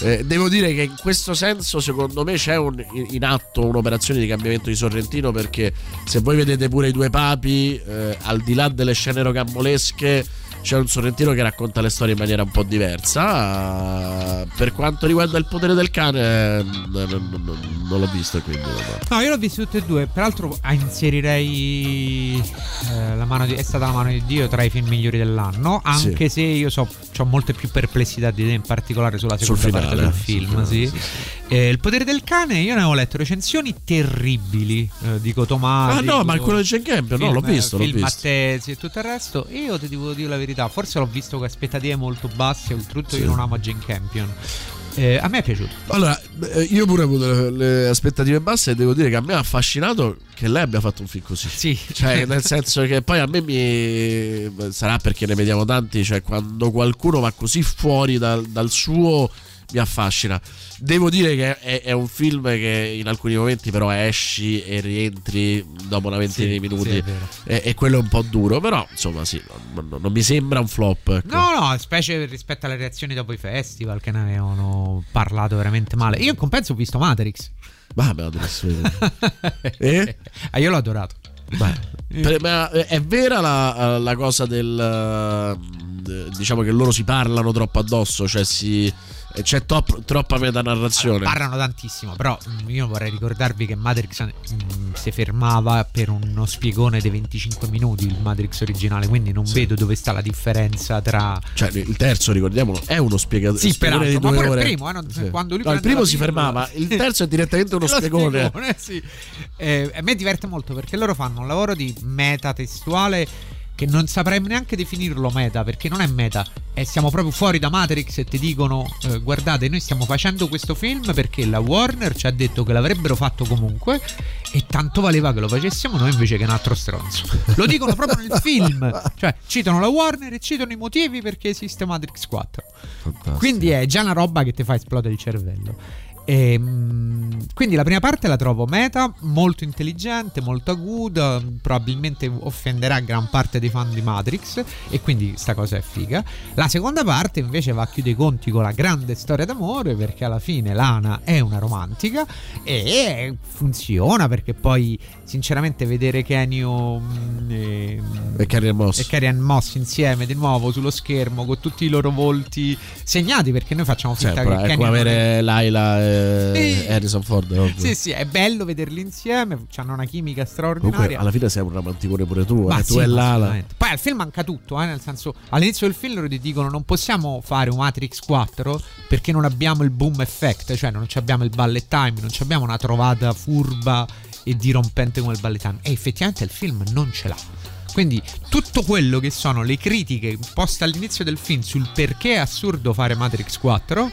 Eh, devo dire che in questo senso secondo me c'è un- in atto un'operazione di cambiamento di Sorrentino perché se voi vedete pure i due papi, eh, al di là delle scene rocambolesche, c'è un sorrentino che racconta le storie in maniera un po' diversa. Per quanto riguarda il potere del cane, non, non- l'ho visto, quindi. No, io l'ho visto tutte e due. Peraltro ah, inserirei eh, la mano di, È stata la mano di Dio tra i film migliori dell'anno. Anche se io so, ho molte più perplessità di te, in particolare sulla Sul seconda parte finale, del sul film. finale, sì. sì, Eh, il potere del cane, io ne avevo letto recensioni terribili. eh, dico Tomasi. Ah, no, ma quello di Jane Campion, no, film, l'ho visto, eh, l'ho film visto. attesi e tutto il resto. Io ti devo dire la verità, forse l'ho visto con aspettative molto basse. Oltretutto, Sì. io non amo Jane Campion. Eh, a me è piaciuto. Allora, eh, io pure ho avuto le, le aspettative basse e devo dire che a me ha affascinato che lei abbia fatto un film così. Sì. Cioè, nel senso che poi a me mi. sarà perché ne vediamo tanti, cioè quando qualcuno va così fuori dal, dal suo mi affascina. Devo dire che è, è un film che in alcuni momenti però esci e rientri dopo una ventina Sì, di minuti sì, e, e quello è un po' duro, però insomma sì, non, non- mi sembra un flop. ecco. No, no, specie rispetto alle reazioni dopo i festival che ne avevano parlato veramente male. Io in compenso ho visto Matrix. Vabbè, adesso. Eh? Ah, io l'ho adorato. Beh, per- ma è vera la, la cosa del eh, diciamo che loro si parlano troppo addosso, cioè si c'è top- troppa metanarrazione. Parlano tantissimo, però mm, io vorrei ricordarvi che Matrix mm, si fermava per uno spiegone dei 25 minuti, il Matrix originale, quindi non vedo dove sta la differenza tra... Cioè, il terzo, ricordiamolo, è uno spiega- Sì, spiegone di peraltro, ma due pure il ore. primo, eh, non- Sì. quando lui No, il primo si fermava, il terzo è direttamente uno spiegone. spiegone, sì. Eh, a me diverte molto perché loro fanno un lavoro di meta testuale che non saprei neanche definirlo meta perché non è meta. E siamo proprio fuori da Matrix e ti dicono eh, guardate noi stiamo facendo questo film perché la Warner ci ha detto che l'avrebbero fatto comunque e tanto valeva che lo facessimo noi invece che un altro stronzo. Lo dicono proprio nel film. Cioè citano la Warner e citano i motivi perché esiste Matrix 4 quindi è già una roba che ti fa esplodere il cervello. Ehm, quindi la prima parte la trovo meta, molto intelligente, molto aguda, probabilmente offenderà gran parte dei fan di Matrix e quindi sta cosa è figa. La seconda parte invece va a chiudere i conti con la grande storia d'amore perché alla fine Lana è una romantica e funziona perché poi sinceramente vedere Kenio mm, e, E Moss. e Carrie Ann Moss insieme di nuovo sullo schermo con tutti i loro volti segnati perché noi facciamo Cioè, finta però che è Kenny come avere Laila e Sì. Harrison Ford. ovvio. Sì, sì, è bello vederli insieme, hanno una chimica Comunque, straordinaria. alla fine sei un romanticone pure tu, Ma eh, sì, tu e Lala. Poi al film manca tutto, eh, nel senso, all'inizio del film loro ti dicono non possiamo fare un Matrix 4 perché non abbiamo il boom effect, cioè non abbiamo il ballet time, non abbiamo una trovata furba e dirompente come il ballet time. E effettivamente il film non ce l'ha. Quindi tutto quello che sono le critiche poste all'inizio del film sul perché è assurdo fare Matrix 4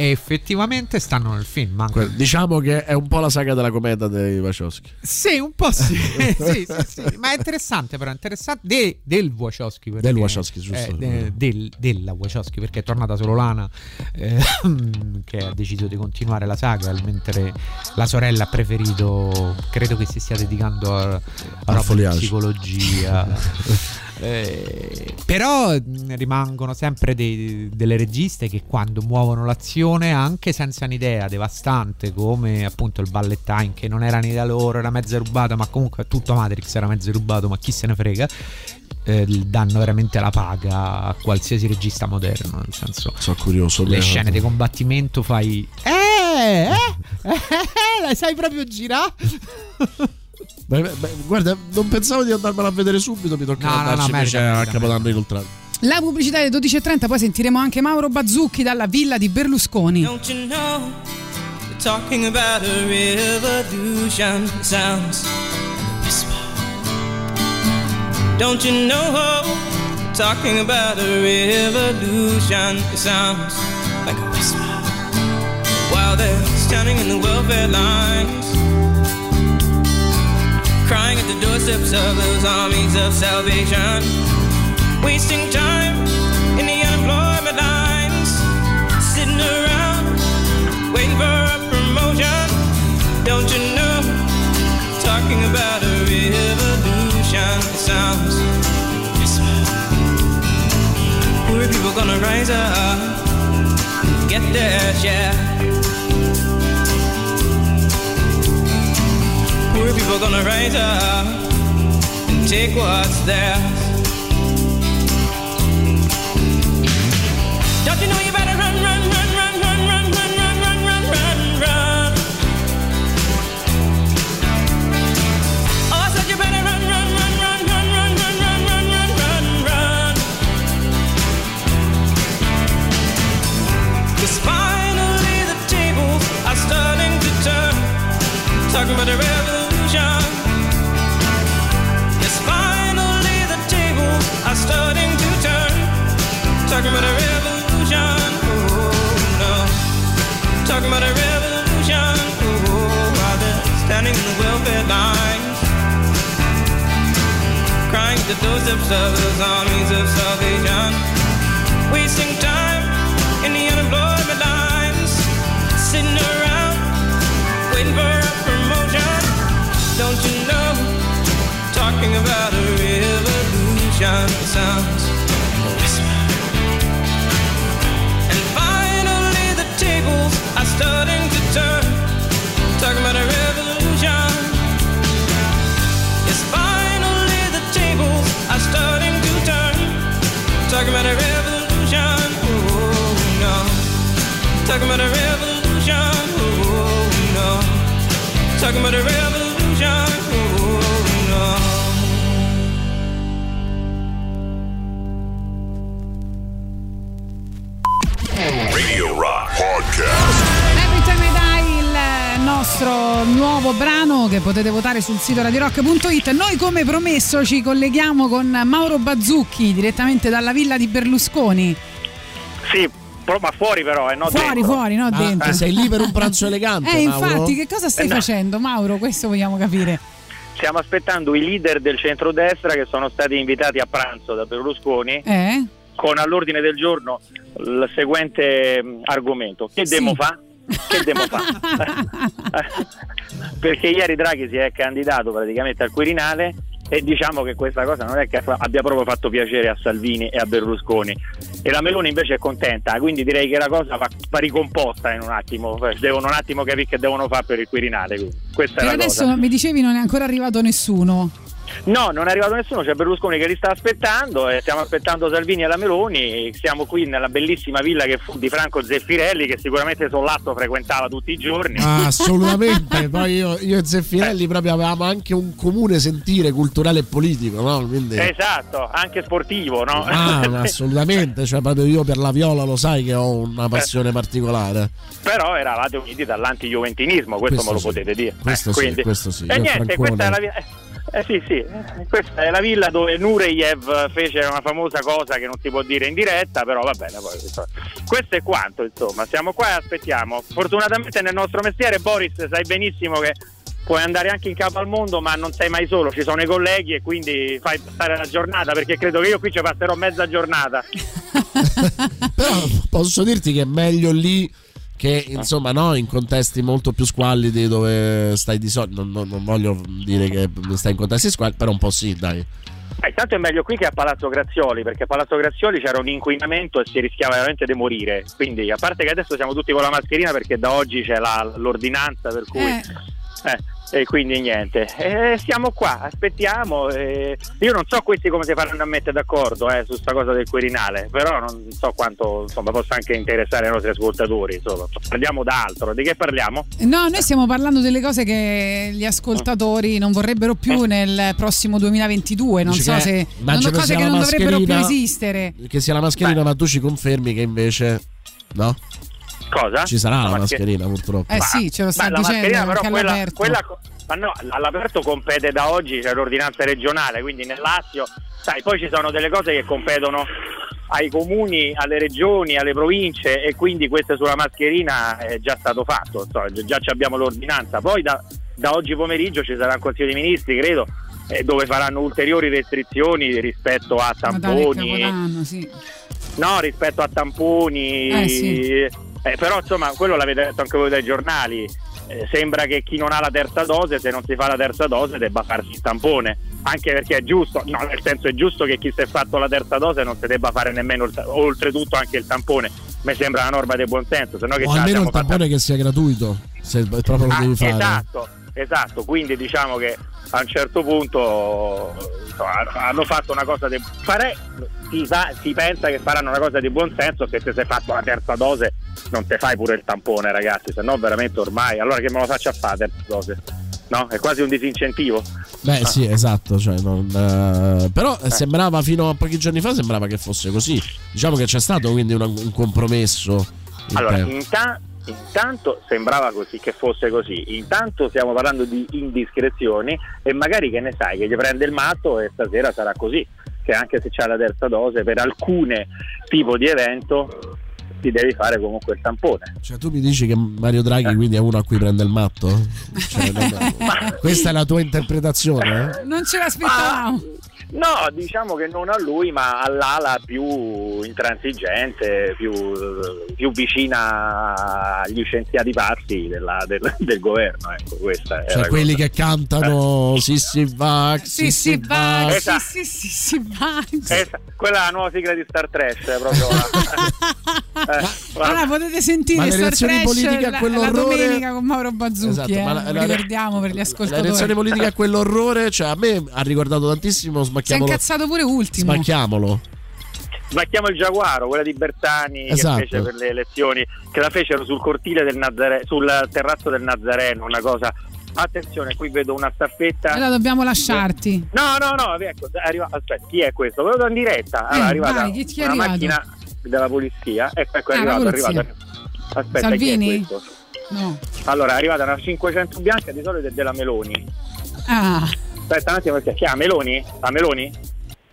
e effettivamente stanno nel film. Manca Que- Diciamo che è un po' la saga della cometa dei Wachowski. Sì, un po' sì. sì, sì, sì. Ma è interessante, però. Interessante de- del Wachowski. perché- Del Wachowski, giusto. eh, de- del- della Wachowski, perché è tornata solo Lana, eh, che ha deciso di continuare la saga, mentre la sorella ha preferito. Credo che si stia dedicando a, a foliage. psicologia. Eh, però rimangono sempre dei- delle registe che quando muovono l'azione anche senza un'idea devastante come appunto il ballet time che non era un'idea loro era mezza rubata ma comunque tutto Matrix era mezzo rubato ma chi se ne frega? Eh, danno veramente la paga a qualsiasi regista moderno nel senso sono curioso le scene di combattimento fai eh, eh, eh, la sai proprio girare Beh, beh, beh, guarda, non pensavo di andarmela a vedere subito, mi tocca No, no, andarci no, invece merita, a Capodanno inoltrato. La pubblicità alle 12.30, poi sentiremo anche Mauro Bazzucchi dalla villa di Berlusconi. Don't you know? We're talking about a revolution. Sounds whisper. Don't you know? We're talking about a revolution. Sounds like a whisper. While they're standing in the welfare lines, crying at the doorsteps of those armies of salvation, wasting time in the unemployment lines, sitting around waiting for a promotion. Don't you know? Talking about a revolution. Sounds. Poor people gonna rise up and get their share. Poor people gonna rise up and take what's theirs. Don't you know you better run, run, run, run, run, run, run, run, run, run, run, run. Oh, I said you better run, run, run, run, run, run, run, run, run, run, run, run. 'Cause finally the tables are starting to turn. Talking about a revolution. Are starting to turn. Talking about a revolution. Oh no. Talking about a revolution. Oh, while they're standing in the welfare lines. Crying the doorsteps of those armies of salvation. Wasting time in the unemployment lines. Sitting around waiting for a promotion. Don't you know? Talking about a revolution sounds a whisper. And finally the tables are starting to turn. Talking about a revolution. Yes, finally the tables are starting to turn. Talking about a revolution. Oh no. Talking about a revolution. Oh no. Talking about a revolution. Nuovo brano che potete votare sul sito radirock.it. Noi come promesso ci colleghiamo con Mauro Bazzucchi direttamente dalla villa di Berlusconi. Sì, ma fuori però, eh, no Fuori, dentro. fuori, no Ah, dentro. eh, sei lì per un pranzo elegante, Eh, Mauro? infatti, che cosa stai Eh, no. facendo, Mauro? Questo vogliamo capire. Stiamo aspettando i leader del centrodestra che sono stati invitati a pranzo da Berlusconi Eh? con all'ordine del giorno il seguente mh, argomento. Che demo fa? Che demo fa? Perché ieri Draghi si è candidato praticamente al Quirinale e diciamo che questa cosa non è che abbia proprio fatto piacere a Salvini e a Berlusconi e la Meloni invece è contenta quindi direi che la cosa va, va ricomposta in un attimo devono un attimo capire che devono fare per il Quirinale questa Per è la adesso cosa mi dicevi non è ancora arrivato nessuno. No, non è arrivato nessuno, c'è Berlusconi che li sta aspettando e stiamo aspettando Salvini e la Meloni, siamo qui nella bellissima villa che fu di Franco Zeffirelli che sicuramente Sollazzo frequentava tutti i giorni. Ah, assolutamente. Poi io, io e Zeffirelli proprio avevamo anche un comune sentire culturale e politico, no? Quindi... Esatto, anche sportivo, no? Ah, assolutamente. Cioè, proprio io per la viola lo sai che ho una passione particolare. Però eravate uniti dall'anti-juventinismo, questo, Questo me lo sì. potete dire. Questo Eh, sì, quindi- questo sì. E Io niente, Francone- questa è la via. Eh sì, sì, questa è la villa dove Nureyev fece una famosa cosa che non si può dire in diretta, però va bene. Poi, questo è quanto, insomma, siamo qua e aspettiamo. Fortunatamente nel nostro mestiere, Boris, sai benissimo che puoi andare anche in capo al mondo, ma non sei mai solo, ci sono i colleghi e quindi fai passare la giornata, perché credo che io qui ci passerò mezza giornata. Però posso dirti che è meglio lì che insomma no, in contesti molto più squallidi dove stai di solito. Non, non- non voglio dire che stai in contesti squallidi, però un po' sì, dai. Eh, intanto è meglio qui che a Palazzo Grazioli, perché a Palazzo Grazioli c'era un inquinamento e si rischiava veramente di morire. Quindi, a parte che adesso siamo tutti con la mascherina perché da oggi c'è la- l'ordinanza per cui. eh, e quindi niente. Eh, siamo qua, aspettiamo. eh. Io non so questi come si faranno a mettere d'accordo eh, su sta cosa del Quirinale, però non so quanto insomma, possa anche interessare i nostri ascoltatori. Insomma. Parliamo d'altro. Di che parliamo? No, noi stiamo parlando delle cose che gli ascoltatori non vorrebbero più nel prossimo 2022. Non Dici so che se. immagino sono cose che non dovrebbero più esistere. Che sia la mascherina, ma tu ci confermi che invece no? Cosa? Ci sarà la, La maschera- mascherina, purtroppo. Eh sì, ce lo sta Ma la dicendo mascherina però quella, all'aperto. quella ma no, all'aperto compete da oggi, c'è l'ordinanza regionale, quindi nel Lazio, sai, poi ci sono delle cose che competono ai comuni, alle regioni, alle province e quindi questo sulla mascherina è già stato fatto, già ci abbiamo l'ordinanza. Poi da, da oggi pomeriggio ci sarà il Consiglio dei Ministri, credo, eh, dove faranno ulteriori restrizioni rispetto a tamponi. Capodanno, sì. No, rispetto a tamponi. Eh, sì. Eh, però insomma, quello l'avete detto anche voi dai giornali. Eh, sembra che chi non ha la terza dose, se non si fa la terza dose, debba farsi il tampone. Anche perché è giusto, no, nel senso è giusto che chi si è fatto la terza dose non si debba fare nemmeno il, oltretutto anche il tampone. Mi sembra una norma di buonsenso, se no che O almeno il tampone che sia gratuito, se proprio lo Ah, devi fare. Esatto, esatto, quindi diciamo che a un certo punto insomma, hanno fatto una cosa de- farei si, sa- si pensa che faranno una cosa di buon senso se sei fatto la terza dose non te fai pure il tampone ragazzi, se no veramente ormai, allora che me lo faccia fare la terza dose? No? È quasi un disincentivo. Beh, Ah. sì, esatto. Cioè, non, eh, però eh, sembrava fino a pochi giorni fa sembrava che fosse così. Diciamo che c'è stato quindi una- un compromesso. Allora, tempo. inta- intanto sembrava così che fosse così. Intanto stiamo parlando di indiscrezioni e magari che ne sai che gli prende il matto e stasera sarà così. Che anche se c'è la terza dose, per alcune tipo di evento ti devi fare comunque il tampone. Cioè, tu mi dici che Mario. Draghi quindi è uno a cui prende il matto? Cioè, questa è la tua interpretazione? eh? Non ce l'aspettavamo. No, diciamo che non a lui, ma all'ala più intransigente, più, più vicina agli scienziati pazzi della- del, del governo. Ecco, questa è Cioè, la quelli cosa. che cantano sì sì vax, Sì, sì, va, vax. sì, sì, sì, sì, va. Esa- quella è la nuova sigla di Star Trash, è proprio la- eh, Allora potete sentire Ma Star Trash politiche a la, la domenica con Mauro Bazzucchi. Esatto, eh, ma la- la- ricordiamo per gli La ascoltatori. reazione politica a quell'orrore, cioè a me ha ricordato tantissimo Si è smacchiamolo. incazzato pure ultimo. Smacchiamolo. Smacchiamo il Giaguaro, quella di Bertani Esatto. che fece per le elezioni, che la fecero sul cortile del Nazareno, sul terrazzo del Nazareno, una cosa. Attenzione, qui vedo una staffetta. Allora dobbiamo lasciarti. No, no, no, ecco, arriva- aspetta, chi è questo? Ve lo do in diretta. Allora, Eh, è arrivata vai, chi- è una arrivato? macchina della polizia. Ecco, ecco, è Ah, la arrivato, è arrivato. Aspetta, Salvini? chi è questo? No. Allora, è arrivata una 500 bianca, di solito è della Meloni. Ah, Aspetta un attimo, perché chi ha Meloni? La Meloni?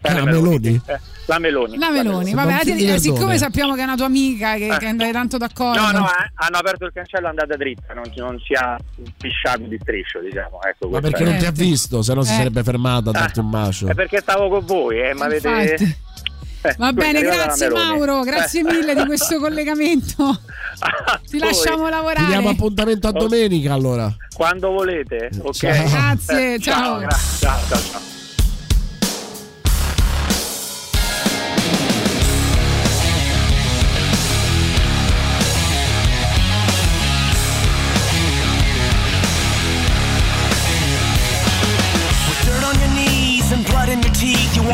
Eh, la Meloni? Eh, la Meloni. la Meloni. Vabbè, la tieni- eh, siccome sappiamo che è una tua amica, che, che andai tanto d'accordo. No, no, eh, hanno aperto il cancello è andata dritta, non, non si ha pisciato di striscio, diciamo. Ecco, Ma perché è- non ti ha visto? Se no si Eh. sarebbe fermata a darti un bacio. È perché stavo con voi, eh, ma avete... Eh, Va bene, grazie. Mauro, grazie Eh. mille di questo collegamento. Ti lasciamo Ti lavorare. diamo appuntamento a domenica allora. Quando volete, ok? Ciao. Grazie, Eh, ciao. ciao, ciao, ciao.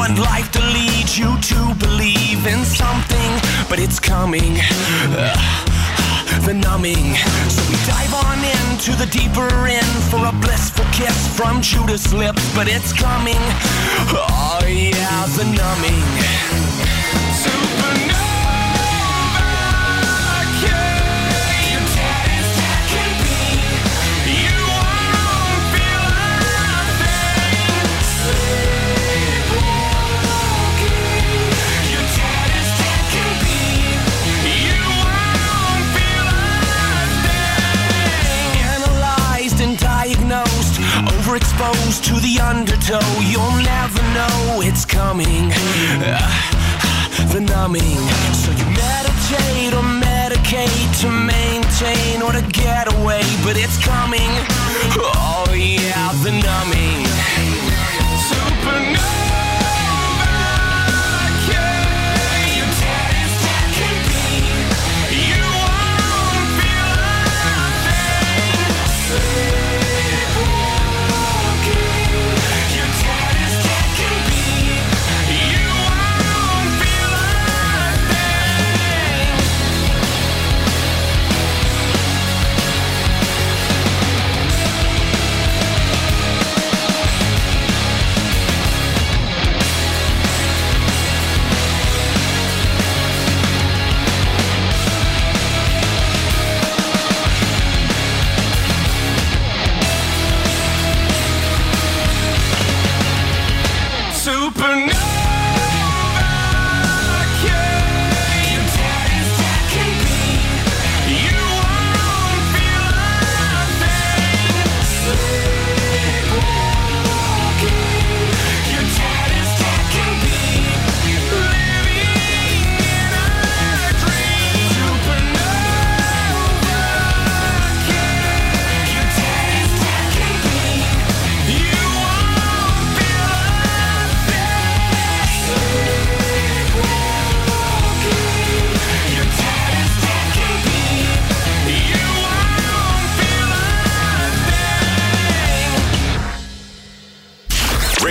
Want life to lead you to believe in something, but it's coming. Ugh, the numbing. So we dive on into the deeper end for a blissful kiss from Judas' lips, but it's coming. Oh yeah, the numbing. Supernova, overexposed to the undertow. You'll never know it's coming. Ah, the numbing. So you meditate or medicate to maintain or to get away, but it's coming. Oh yeah, the numbing.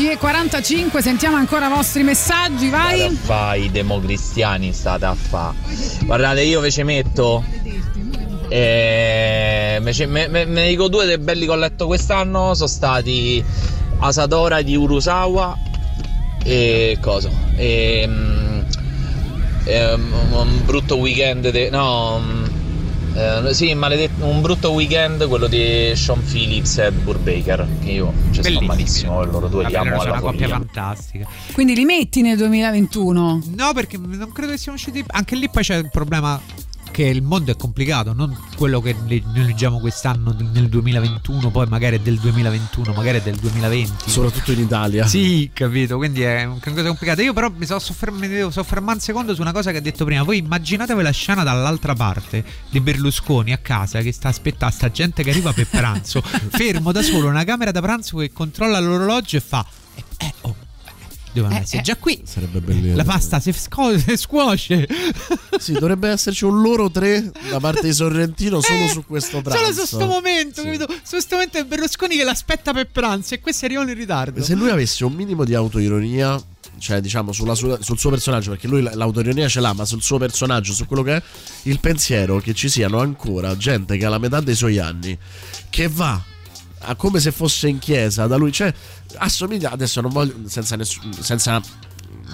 E 45, sentiamo ancora i vostri messaggi, vai. Fai democristiani state a fa. Guardate, io ve ci metto. Eh, e... Me, ne dico due dei belli che ho letto quest'anno sono stati Asadora di Urusawa e cosa? E, um, um, un brutto weekend de... no um, eh, sì, maledet- un brutto weekend quello di Sean Phillips e Burbaker che io ci sto Bellissimi. malissimo con loro due, li amo alla una coppia follia. fantastica. Quindi li metti nel 2021? No, perché non credo che siamo usciti. Anche lì poi c'è il problema che il mondo è complicato, non quello che noi leggiamo quest'anno nel 2021, poi magari è del 2021, magari è del 2020. Soprattutto in Italia. Sì, capito, quindi è una cosa complicata. Io però mi, so sofferm- mi devo soffermare un secondo su una cosa che ha detto prima. Voi immaginatevi la scena dall'altra parte di Berlusconi a casa che sta aspettando sta gente che arriva per pranzo, fermo da solo, una camera da pranzo che controlla l'orologio e fa... Eh, eh, devono essere già qui. Sarebbe bellissimo. La pasta si, sco- si scuoce. Sì, dovrebbe esserci un loro tre da parte di Sorrentino solo su questo pranzo. Solo su questo momento, capito? Su questo momento è Berlusconi che l'aspetta per pranzo e questi arrivano in ritardo. Se lui avesse un minimo di autoironia, cioè diciamo sulla sul suo personaggio, perché lui l- l'autaironia ce l'ha, ma sul suo personaggio, su quello che è, il pensiero che ci siano ancora gente che ha la metà dei suoi anni, che va come se fosse in chiesa da lui, cioè assomiglia, adesso non voglio, senza, nessun- senza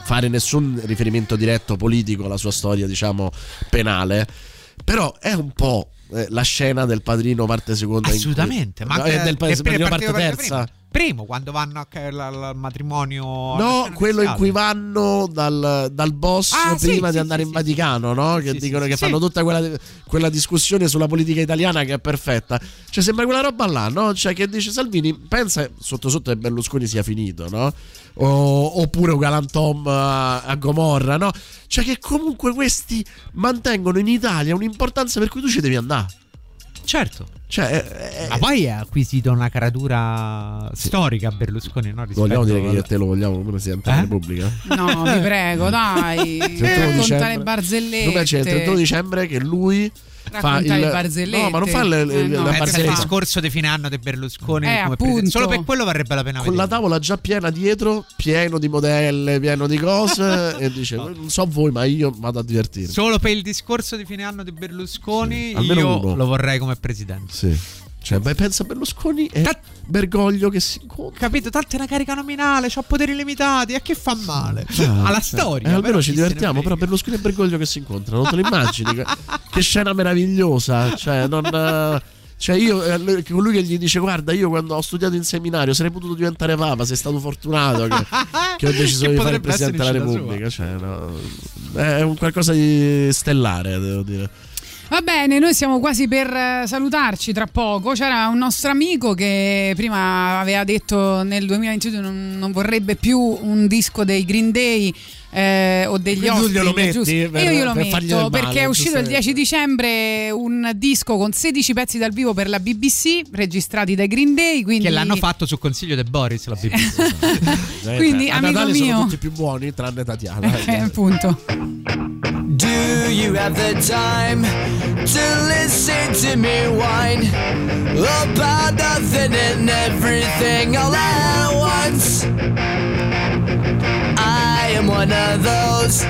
fare nessun riferimento diretto politico alla sua storia, diciamo, penale, però è un po'... eh, La scena del padrino parte seconda in Assolutamente, ma No, anche del per- padrino parte terza. Primo, primo, quando vanno al matrimonio. No, quello in cui vanno dal, dal boss Ah, prima sì, di andare sì, in Vaticano, no? Che dicono che fanno tutta quella, quella discussione sulla politica italiana che è perfetta. Cioè, sembra quella roba là, no? Cioè, che dice Salvini, pensa sotto sotto che Berlusconi sia finito, no? O- oppure un galantom a, a Gomorra, no? Cioè, che comunque questi mantengono in Italia un'importanza per cui tu ci devi andare. Certo. Cioè, Ma poi ha acquisito una caratura storica Berlusconi, no? Vogliamo dire che io e te lo vogliamo come Presidente della Eh? Repubblica? No, vi prego, dai. 31 Racconta dicembre. le barzellette. Come c'è il 31 dicembre che lui fa il le barzellette. No, ma non fa le, le- Eh, no, la barzelletta. discorso di fine anno di Berlusconi Eh, come appunto. Solo per quello varrebbe la pena con la vedere. tavola già piena dietro, pieno di modelle, pieno di cose e dice "Non so voi, ma io vado a divertirmi". Solo per il discorso di fine anno di Berlusconi, almeno io uno. lo vorrei come presidente. Sì. Cioè, vai, pensa a Berlusconi e Bergoglio che si incontra. Capito? Tanto è una carica nominale, c'ha poteri limitati, a che fa male? Ah, Alla cioè, storia. eh, almeno ci divertiamo, però Berlusconi e Bergoglio che si incontrano, non te lo immagini? che, che scena meravigliosa, cioè non... Cioè io, eh, lui- colui che gli dice guarda io quando ho studiato in seminario sarei potuto diventare papa, sei stato fortunato che, che ho deciso Che di fare il Presidente della Repubblica. Cioè, no, è un qualcosa di stellare, devo dire. Va bene, noi siamo quasi per eh, salutarci tra poco. C'era un nostro amico che prima aveva detto nel 2022 non, non vorrebbe più un disco dei Green Day. eh, o degli ospiti glielo metti giusto? per- io glielo per metto male, perché è uscito il giustamente. 10 dicembre un disco con 16 pezzi dal vivo per la BBC registrati dai Green Day quindi Che l'hanno fatto su consiglio di Boris la BBC. Quindi, a amico Natale mio- sono tutti più buoni tranne Tatiana. Eh, appunto Do you have the time to listen to me whine about nothing and everything all at once? I am one of those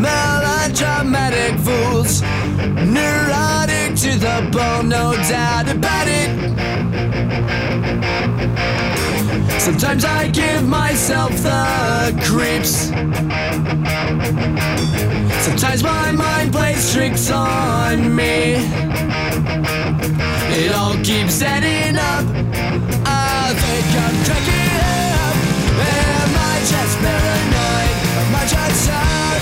melodramatic fools, neurotic to the bone, no doubt about it. Sometimes I give myself the creeps. Sometimes my mind plays tricks on me. It all keeps adding up. I think I'm cracking up. Am I just paranoid? Am I just sad?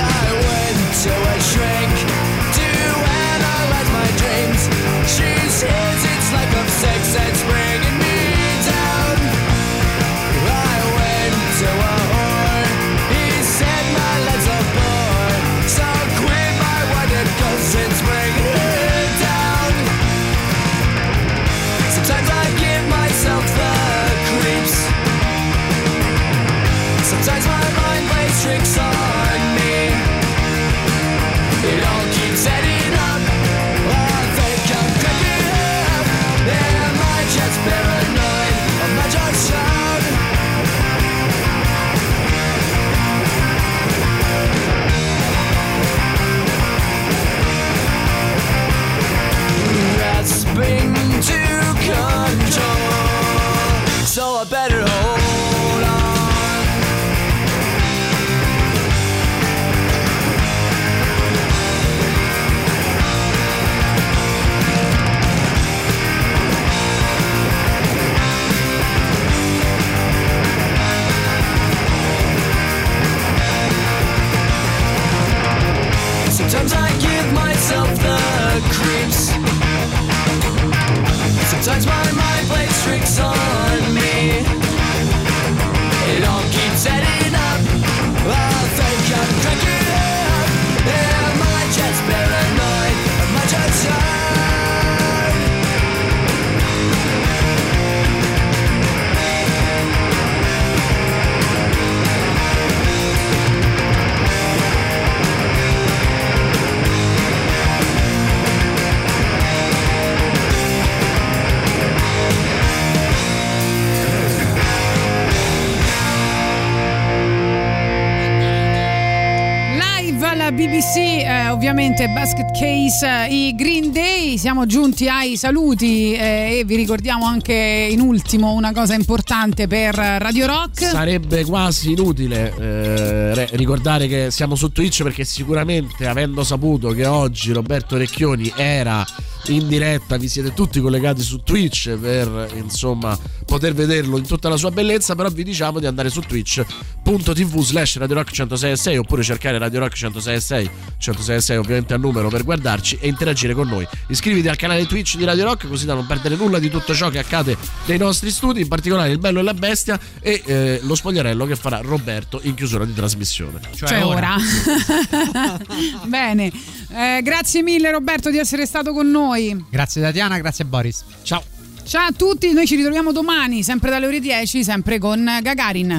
I went to a shrink she's his. Sometimes my mind plays tricks on Basket Case, eh, i Green Day, siamo giunti ai saluti eh, e vi ricordiamo anche in ultimo una cosa importante per Radio Rock. Sarebbe quasi inutile eh, re- ricordare che siamo su Twitch perché sicuramente avendo saputo che oggi Roberto Recchioni era in diretta, vi siete tutti collegati su Twitch per insomma poter vederlo in tutta la sua bellezza, però vi diciamo di andare su twitch.tv slash Radio Rock 106 oppure cercare Radio Rock 106 106 ovviamente al numero per guardarci e interagire con noi. Iscriviti al canale Twitch di Radio Rock così da non perdere nulla di tutto ciò che accade nei nostri studi, in particolare il bello e la bestia e eh, lo spogliarello che farà Roberto in chiusura di trasmissione. Cioè, ora. Bene, Eh, grazie mille Roberto di essere stato con noi. Grazie Tatiana, grazie Boris. Ciao. Ciao a tutti, noi ci ritroviamo domani, sempre dalle ore 10, sempre con Gagarin.